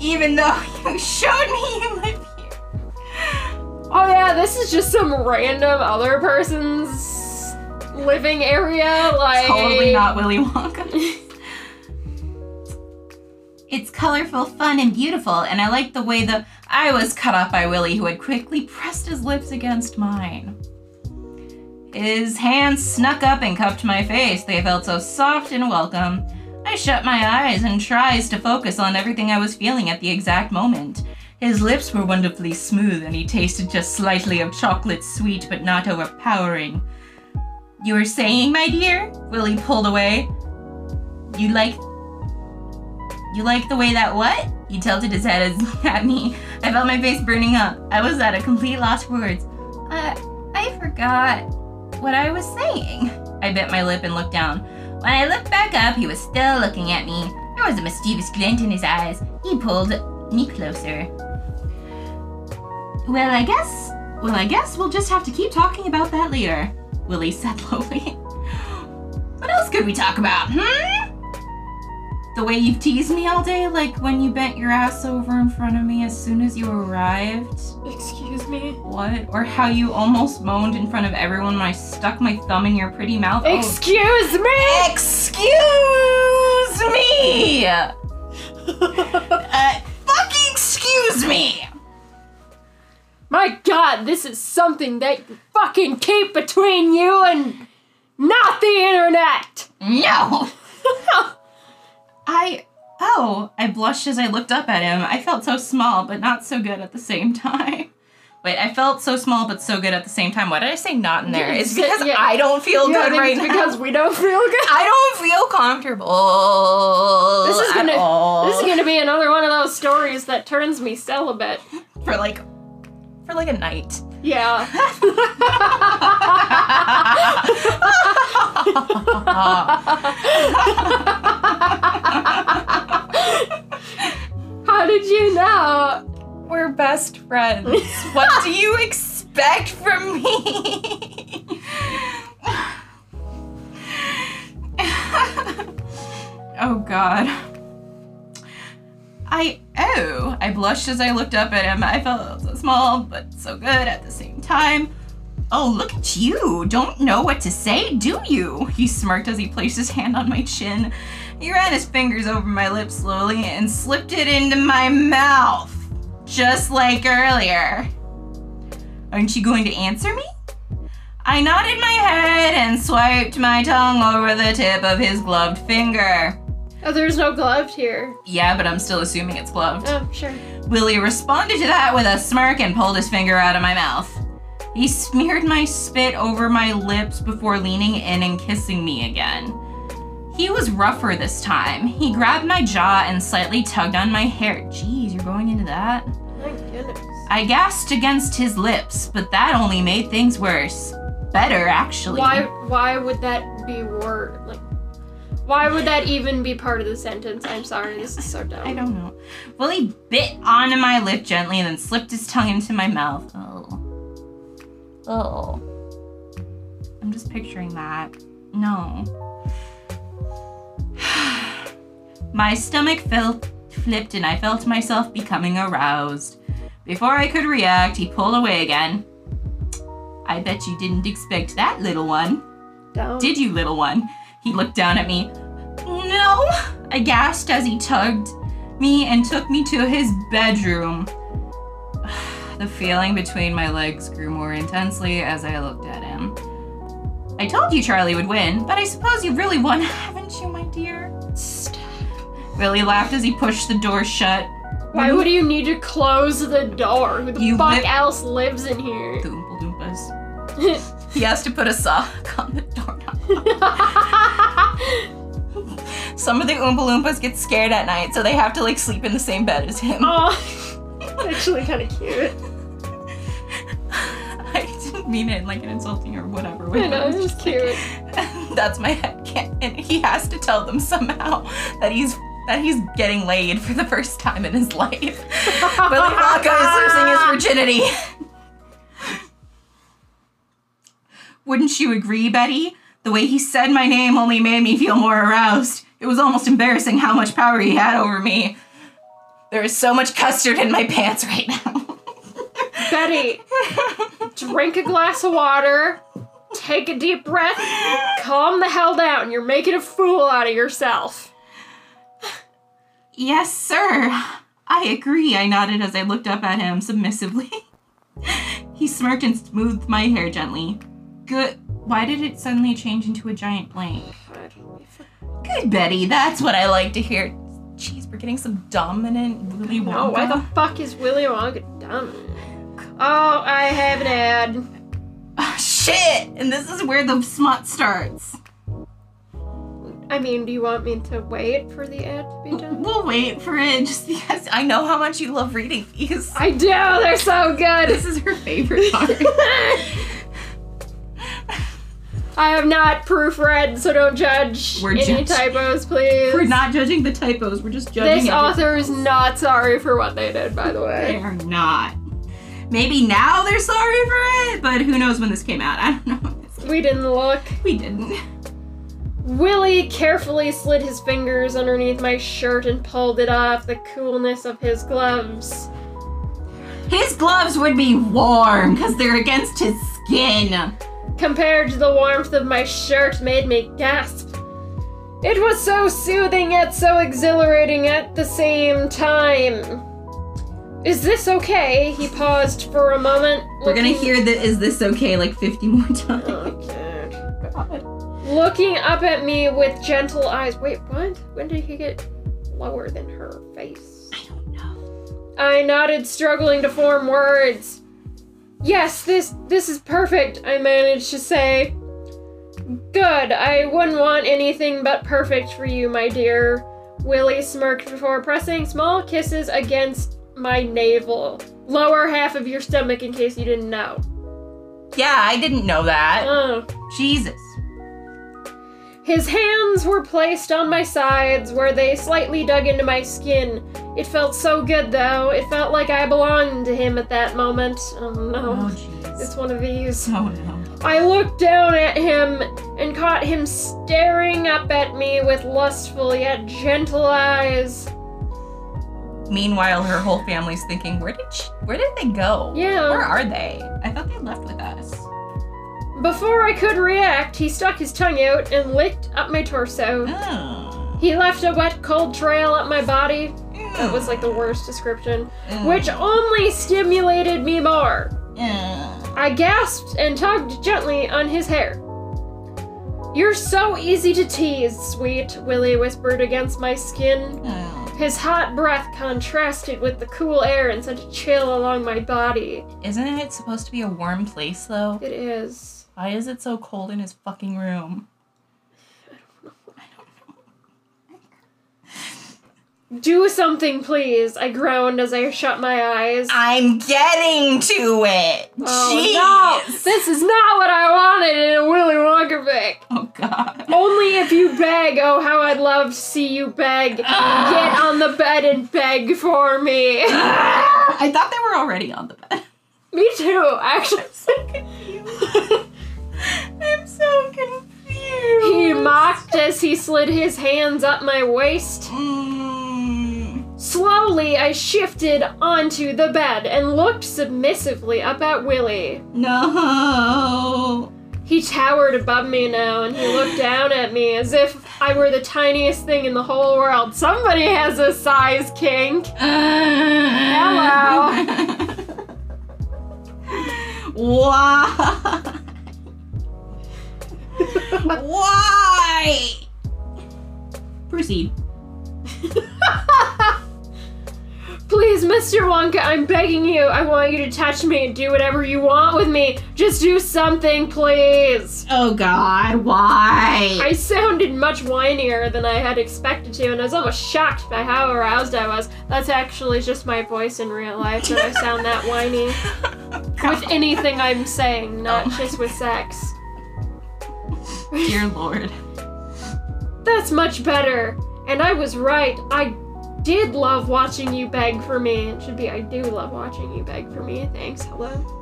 Even though (laughs) you showed me you live here. Oh, yeah, this is just some random other person's living area. Like. totally not Willy Wonka. (laughs) It's colorful, fun, and beautiful, and I like the way the I was cut off by Willy, who had quickly pressed his lips against mine. His hands snuck up and cupped my face. They felt so soft and welcome. I shut my eyes and tries to focus on everything I was feeling at the exact moment. His lips were wonderfully smooth, and he tasted just slightly of chocolate sweet but not overpowering. You were saying, my dear? Willie pulled away. You like. You like the way that what? He tilted his head (laughs) at me. I felt my face burning up. I was at a complete loss for words. Uh, I forgot what I was saying. I bit my lip and looked down. When I looked back up, he was still looking at me. There was a mischievous glint in his eyes. He pulled me closer. Well, I guess. Well, I guess we'll just have to keep talking about that later. Willie said (laughs) lowly. What else could we talk about, hmm? The way you've teased me all day, like when you bent your ass over in front of me as soon as you arrived. Excuse me. What? Or how you almost moaned in front of everyone when I stuck my thumb in your pretty mouth. Oh, Excuse me! Excuse me! (laughs) uh, fucking excuse me! My god, this is something that you fucking keep between you and not the internet! No! (laughs) I. Oh, I blushed as I looked up at him. I felt so small, but not so good at the same (laughs) time. Wait, I felt so small, but so good at the same time. Why did I say not in there? It's because yeah. I don't feel Yeah, good right it's now. because we don't feel good. I don't feel comfortable. This is gonna all. this is gonna be another one of those stories that turns me celibate. for like for like a night. Yeah. (laughs) How did you know? We're best friends. what do you expect from me? (laughs) oh god. I oh, I blushed as I looked up at him. I felt so small but so good at the same time. Oh, look at you. Don't know what to say, do you? He smirked as he placed his hand on my chin. He ran his fingers over my lips slowly and slipped it into my mouth. Just like earlier. Aren't you going to answer me? I nodded my head and swiped my tongue over the tip of his gloved finger. Oh, there's no glove here. Yeah, but I'm still assuming it's gloved. Oh, sure. Willie responded to that with a smirk and pulled his finger out of my mouth. He smeared my spit over my lips before leaning in and kissing me again. He was rougher this time. He grabbed my jaw and slightly tugged on my hair. Jeez, you're going into that? Thank goodness. I gasped against his lips, but that only made things worse. Better, actually. Why why would that be worse? like why would that even be part of the sentence? I'm sorry, this is so dumb. I don't know. Willie bit onto my lip gently and then slipped his tongue into my mouth. Oh. Oh. I'm just picturing that. No. (sighs) my stomach felt flipped and I felt myself becoming aroused. Before I could react, he pulled away again. I bet you didn't expect that, little one. Don't. Did you, little one? He looked down at me. No! I gasped as he tugged me and took me to his bedroom. (sighs) The feeling between my legs grew more intensely as I looked at him. I told you Charlie would win, but I suppose you really won, haven't you, my dear? Stop. Willie laughed as he pushed the door shut. Why would you need to close the door? Who the You fuck li- else lives in here? The Oompa Loompas. (laughs) He has to put a sock on the doorknob. Some of the Oompa Loompas get scared at night, so they have to like sleep in the same bed as him. oh, it's (laughs) actually kind of cute. (laughs) I didn't mean it like an insulting or whatever. way, I but know, was it's just cute. like- (laughs) That's my head and he has to tell them somehow that he's that he's getting laid for the first time in his life. Willy Wonka is losing his virginity. Wouldn't you agree, Betty? The way he said my name only made me feel more aroused. It was almost embarrassing how much power he had over me. There is so much custard in my pants right now. (laughs) Betty, drink a glass of water, take a deep breath, calm the hell down. You're making a fool out of yourself. Yes, sir. I agree, I nodded as I looked up at him submissively. (laughs) he smirked and smoothed my hair gently. Good. Why did it suddenly change into a giant blank? Good, Betty. That's what I like to hear. Jeez, we're getting some dominant Willy Wonka. No, why the fuck is Willy Wonka dominant? Oh, I have an ad. Ah, shit! And this is where the smut starts. I mean, do you want me to wait for the ad to be done? We'll wait for it just because I know how much you love reading these. I do. They're so good. This is her favorite part. (laughs) I have not proofread, so don't judge We're any judging. typos, please. We're not judging the typos. We're just judging. This author is not sorry for what they did, by the way. They are not. Maybe now they're sorry for it, but who knows when this came out? (laughs) I don't know. We didn't look. We didn't. Willie carefully slid his fingers underneath my shirt and pulled it off the coolness of his gloves. His gloves would be warm because they're against his skin. Compared to the warmth of my shirt made me gasp. It was so soothing yet so exhilarating at the same time. Is this okay? He paused for a moment. We're gonna hear the "Is this okay?" like 50 more (laughs) times. Oh, God. Looking up at me with gentle eyes. Wait, what? When did he get lower than her face? I don't know. I nodded, struggling to form words. Yes, this this is perfect, I managed to say. Good, I wouldn't want anything but perfect for you, my dear. Willie smirked before pressing small kisses against my navel. Lower half of your stomach in case you didn't know. Yeah, I didn't know that. Oh. Jesus. His hands were placed on my sides where they slightly dug into my skin. It felt so good though. It felt like I belonged to him at that moment. Oh no. Oh, jeez. It's one of these. Oh, no. I looked down at him and caught him staring up at me with lustful yet gentle eyes. Meanwhile, her whole family's thinking, where did she, where did they go? Yeah. Where are they? I thought they left with us. Before I could react, he stuck his tongue out and licked up my torso. Oh. He left a wet, cold trail up my body. That was like the worst description, oh. which only stimulated me more. I gasped and tugged gently on his hair. You're so easy to tease, sweet, Willie whispered against my skin. Oh. His hot breath contrasted with the cool air and sent a chill along my body. Isn't it supposed to be a warm place though? It is. Why is it so cold in his fucking room? Do something, please, I groaned as I shut my eyes. I'm getting to it. Oh no! This is not what I wanted in a Willy Wonka fic. Oh god. Only if you beg. Oh, how I'd love to see you beg. Ah. Get on the bed and beg for me. Ah. I thought they were already on the bed. me too, actually. (laughs) I'm so confused. He mocked as he slid his hands up my waist. Mm. Slowly, I shifted onto the bed and looked submissively up at Willie. No. He towered above me now and he looked down at me as if I were the tiniest thing in the whole world. Somebody has a size kink. (laughs) Hello. Why? Why? Proceed. Please, Mr. Wonka, I'm begging you. I want you to touch me and do whatever you want with me. Just do something, please. Oh God, why? I sounded much whinier than I had expected to, and I was almost shocked by how aroused I was. That's actually just my voice in real life that I sound that whiny. (laughs) With anything I'm saying, not Oh just with sex. (laughs) Dear Lord. That's much better. And I was right. I did love watching you beg for me. It should be I do love watching you beg for me. Thanks. Hello.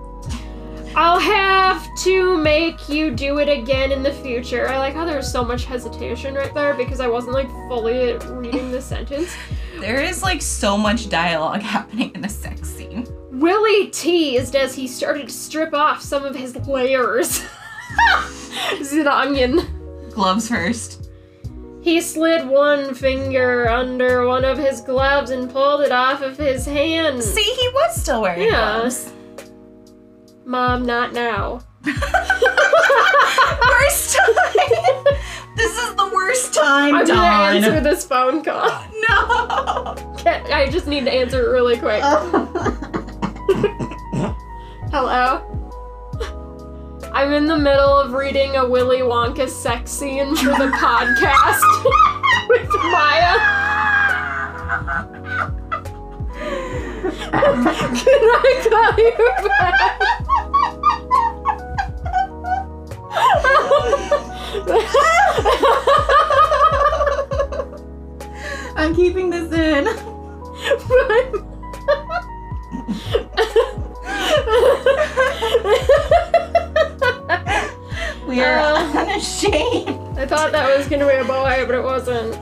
I'll have to make you do it again in the future. I like how there's so much hesitation right there because I wasn't like fully reading the sentence. (laughs) There is like so much dialogue (laughs) happening in the sex scene. Willie teased as he started to strip off some of his layers. This (laughs) is an onion. Gloves first. He slid one finger under one of his gloves and pulled it off of his hand. See, he was still wearing Yeah. gloves. Mom, not now. (laughs) worst time. this is the worst time, I'm gonna answer this phone call. (laughs) No. Can't- I just need to answer it really quick. Hello? I'm in the middle of reading a Willy Wonka sex scene for the (laughs) podcast (laughs) with Maya. Can I call you back? I'm keeping this in. (laughs) We are Uh. unashamed. I thought that was gonna be a boy, but it wasn't. (laughs)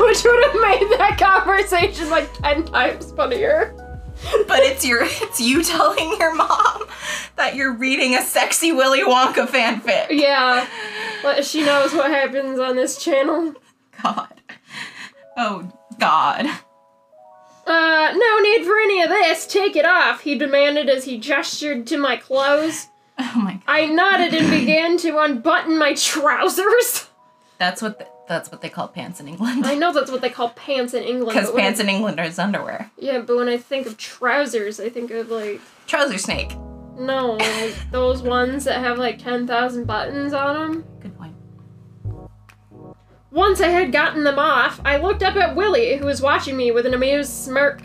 Which would have made that conversation like 10 times funnier. but it's your it's you telling your mom that you're reading a sexy Willy Wonka fanfic. Yeah. But she knows what happens on this channel. God. Oh God. Uh, no need for of this. Take it off, he demanded as he gestured to my clothes. (laughs) Oh my God. I nodded and (clears throat) began to unbutton my trousers. That's what the, that's what they call pants in England. I know that's what they (laughs) call pants in England. Because when I- pants in England are underwear. Yeah, but when I think of trousers, I think of like Trouser snake. no, like (laughs) those ones that have like ten thousand buttons on them. Good point. Once I had gotten them off, I looked up at Willie, who was watching me with an amused smirk.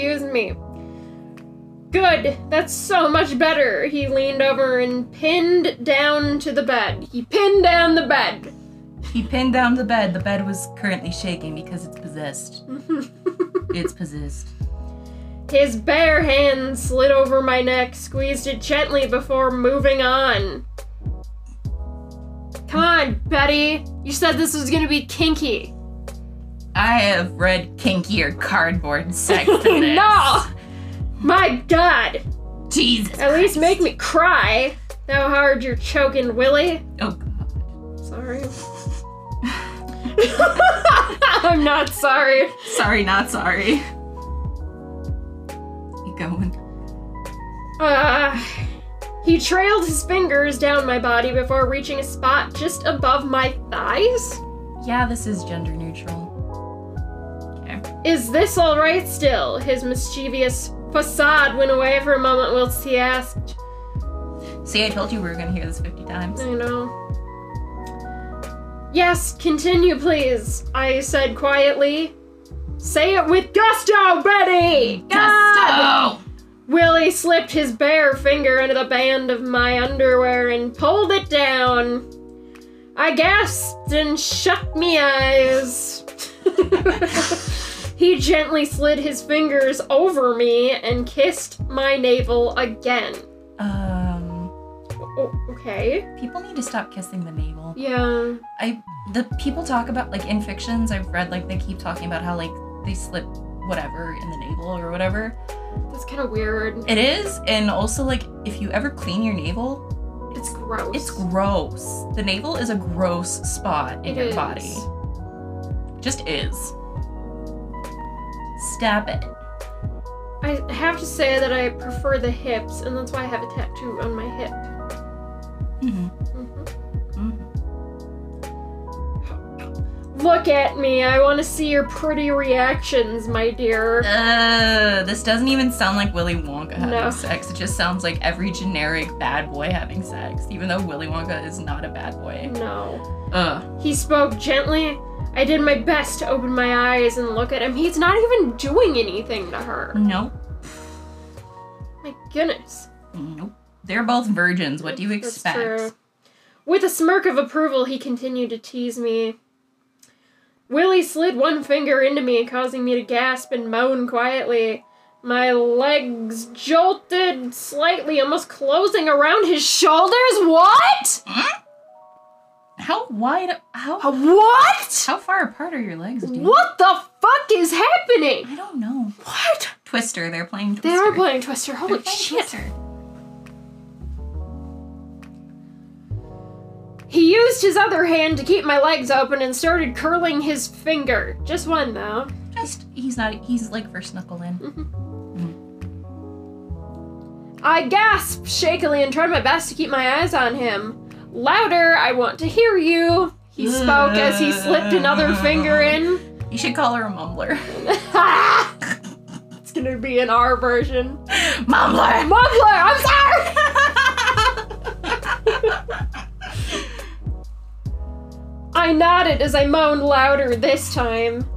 Excuse me. Good, that's so much better. He leaned over and pinned down to the bed. He pinned down the bed. He pinned down the bed. The bed was currently shaking because it's possessed. (laughs) It's possessed. His bare hand slid over my neck, squeezed it gently before moving on. Come on, Betty. You said this was gonna be kinky. I have read kinkier cardboard sex than this. no! My god! Jesus. At least make me cry. How hard you're choking, Willie. Oh God. Sorry. (laughs) (laughs) I'm not sorry. Sorry, not sorry. Keep going. Uh, he trailed his fingers down my body before reaching a spot just above my thighs. Yeah, this is gender neutral. Is this alright still? His mischievous facade went away for a moment whilst he asked. See, I told you we were gonna hear this 50 times. I know. Yes, continue, please, I said quietly. Say it with gusto, Betty! God! Gusto! Willie slipped his bare finger into the band of my underwear and pulled it down. I gasped and shut me eyes. (laughs) he gently slid his fingers over me and kissed my navel again. Um, Oh, okay. people need to stop kissing the navel. Yeah. I the people talk about like in fictions I've read like they keep talking about how like they slip whatever in the navel or whatever. That's kind of weird. It is, and also like if you ever clean your navel, It's gross. it's gross. The navel is a gross spot in It your is. body. Just is. Stop it. I have to say that I prefer the hips, and that's why I have a tattoo on my hip. hmm Mhm. hmm Look at me. I want to see your pretty reactions, my dear. Uh, this doesn't even sound like Willy Wonka having No. sex. It just sounds like every generic bad boy having sex, even though Willy Wonka is not a bad boy. No. Uh. He spoke gently. I did my best to open my eyes and look at him. He's not even doing anything to her. Nope. My goodness. Nope. They're both virgins. What do you expect? With a smirk of approval, he continued to tease me. Willie slid one finger into me, causing me to gasp and moan quietly. My legs jolted slightly, almost closing around his shoulders. What? How wide? How What? how far apart are your legs, dude? What the fuck is happening? I don't know. What? Twister. They're playing Twister. They are playing Twister. Holy playing shit. Twister. He used his other hand to keep my legs open and started curling his finger. Just one, though. Just he's not. He's like first knuckle in. Mm-hmm. I gasped shakily and tried my best to keep my eyes on him. Louder, I want to hear you. He spoke as he slipped another finger in. You should call her a mumbler. (laughs) (laughs) it's gonna be in our version. Mumbler! Mumbler, I'm sorry! (laughs) I nodded as I moaned louder this time.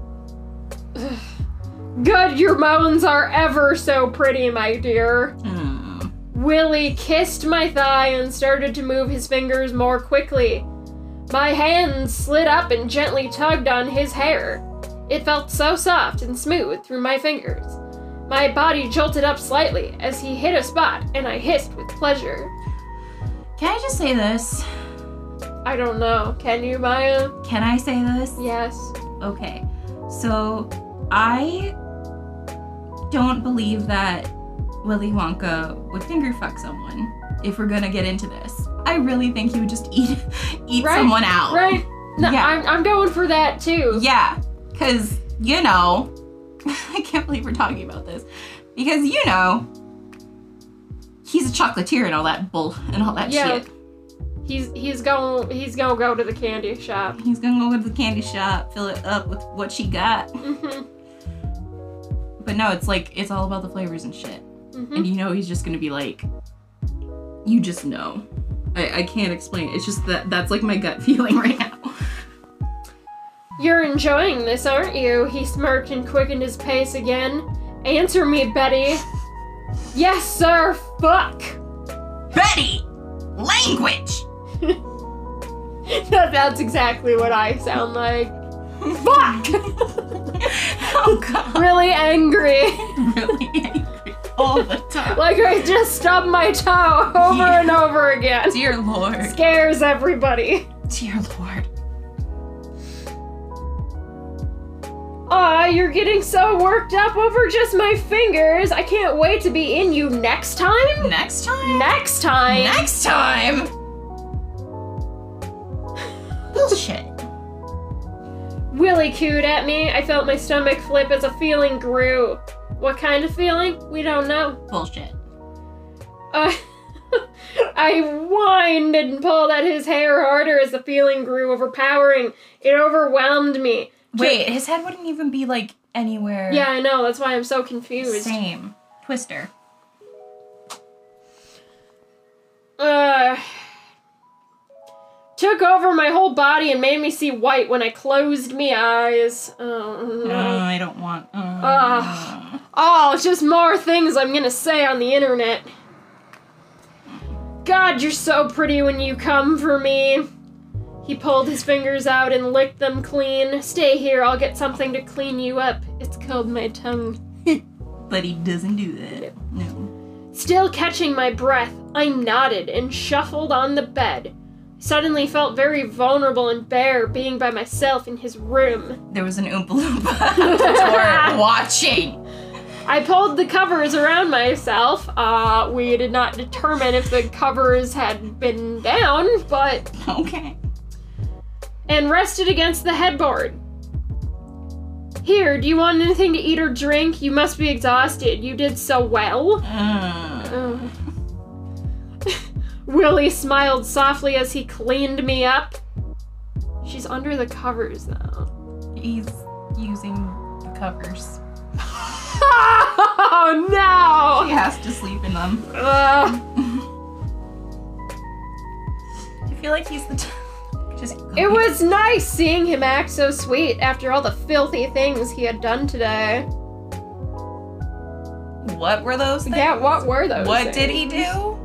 (sighs) Good, your moans are ever so pretty, my dear. Hmm. Willie kissed my thigh and started to move his fingers more quickly. My hands slid up and gently tugged on his hair. It felt so soft and smooth through my fingers. My body jolted up slightly as he hit a spot, and I hissed with pleasure. Can I just say this? I don't know. Can you, Maya? Can I say this? Yes. Okay. So, I don't believe that Willy Wonka would finger fuck someone if we're gonna get into this. I really think he would just eat (laughs) eat Right, someone out. Right? No, Yeah. I'm, I'm going for that too. Yeah, because, you know, (laughs) I can't believe we're talking about this. Because, you know, he's a chocolatier and all that bull and all that Yeah. shit. He's he's going he's gonna go to the candy shop. He's gonna go to the candy shop, fill it up with what she got. hmm But no, it's like, it's all about the flavors and shit. Hmm And you know he's just gonna be like, you just know. I, I can't explain it. It's just that that's like my gut (laughs) feeling right now. You're enjoying this, aren't you? He smirked and quickened his pace again. Answer me, Betty. Yes, sir. Fuck. Betty! Language! (laughs) That- That's exactly what I sound like. Fuck. (laughs) oh god, really angry. really angry all the time. Like I just stubbed my toe over Yeah. and over again. Dear Lord. Scares everybody. Dear Lord. Aw, you're getting so worked up over just my fingers. I can't wait to be in you next time. Next time? Next time. Next time! Bullshit. Willie cooed at me. I felt my stomach flip as a feeling grew. What kind of feeling? We don't know. Bullshit. Uh, (laughs) I whined and pulled at his hair harder as the feeling grew overpowering. It overwhelmed me. Wait, his head wouldn't even be like anywhere. Yeah, I know. That's why I'm so confused. Same. Twister. Uh, took over my whole body and made me see white when I closed me eyes. Oh, Uh, no. I don't want. Uh, Ugh. Oh, it's just more things I'm gonna say on the internet. God, you're so pretty when you come for me. He pulled his fingers out and licked them clean. Stay here, I'll get something to clean you up. It's called my tongue. (laughs) But he doesn't do that. No. Still catching my breath, I nodded and shuffled on the bed. Suddenly felt very vulnerable and bare being by myself in his room. There was an Oompa Loompa at the door watching. I pulled the covers around myself. Uh, we did not determine if the covers had been down, but. (laughs) Okay. and rested against the headboard. Here, do you want anything to eat or drink? You must be exhausted. You did so well. Uh. (laughs) Willie smiled softly as he cleaned me up. She's under the covers, though. he's using the covers. (laughs) oh He no! has to sleep in them. Ugh. I feel like he's the. Just. it was nice seeing him act so sweet after all the filthy things he had done today. What were those? Things? Yeah, what were those? What did he do?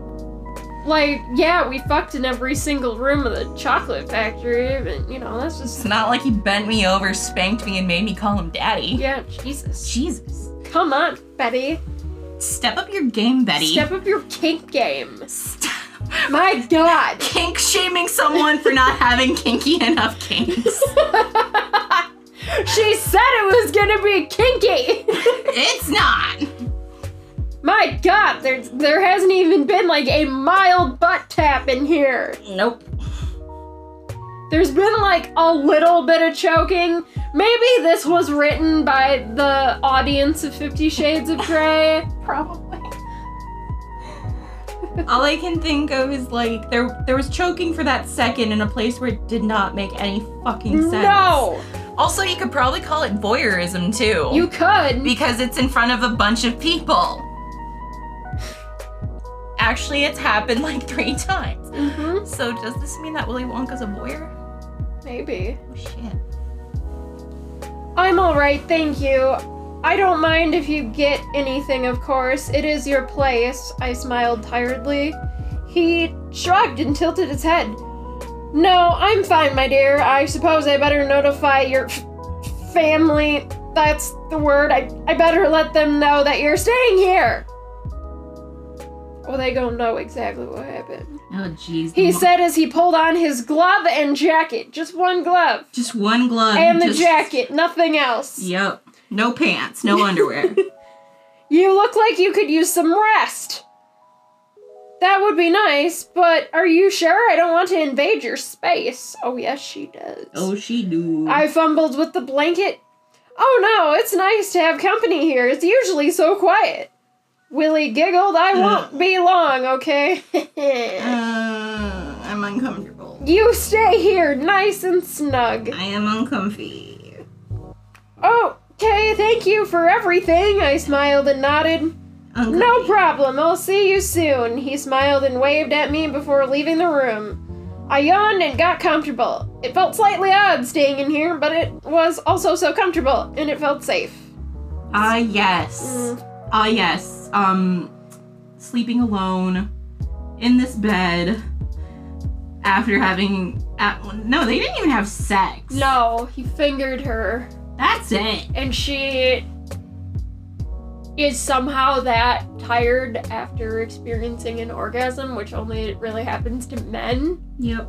Like, yeah, we fucked in every single room of the chocolate factory, but you know, that's just. It's just. not like he bent me over, spanked me, and made me call him daddy. Yeah, Jesus. Jesus. Come on, Betty. Step up your game, Betty. Step up your kink game. My god. (laughs) Kink shaming someone for not having kinky enough kinks. (laughs) she said it was gonna be kinky. (laughs) it's not. My god, there's there hasn't even been like a mild butt tap in here. Nope. There's been like a little bit of choking. Maybe this was written by the audience of Fifty Shades of Grey. (laughs) Probably. All I can think of is like there there was choking for that second in a place where it did not make any fucking sense. No! Also, you could probably call it voyeurism too. You could. because it's in front of a bunch of people. Actually, it's happened like three (laughs) times. hmm So does this mean that Willy Wonka's a voyeur? Maybe. Oh shit. I'm alright, thank you. I don't mind if you get anything, of course. It is your place. I smiled tiredly. He shrugged and tilted his head. No, I'm fine, my dear. I suppose I better notify your f- family. That's the word. I, I better let them know that you're staying here. Well, they gonna know exactly what happened. Oh, jeez. He said as he pulled on his glove and jacket. Just one glove. Just one glove. And the just- jacket, nothing else. Yep. No pants, no underwear. (laughs) You look like you could use some rest. That would be nice, but are you sure I don't want to invade your space? Oh, yes, she does. oh, she do. I fumbled with the blanket. Oh no, it's nice to have company here. It's usually so quiet. Willie giggled. I won't be long, okay? (laughs) (laughs) Uh, I'm uncomfortable. you stay here, nice and snug. I am uncomfy. Okay, thank you for everything. I smiled and nodded. Uncomfy. No problem, I'll see you soon. He smiled and waved at me before leaving the room. I yawned and got comfortable. It felt slightly odd staying in here, but it was also so comfortable, and it felt safe. Ah, yes. Mm. Ah, yes um, sleeping alone in this bed after having at, no they didn't even have sex. No he fingered her. That's it. And she is somehow that tired after experiencing an orgasm which only really happens to men. Yep.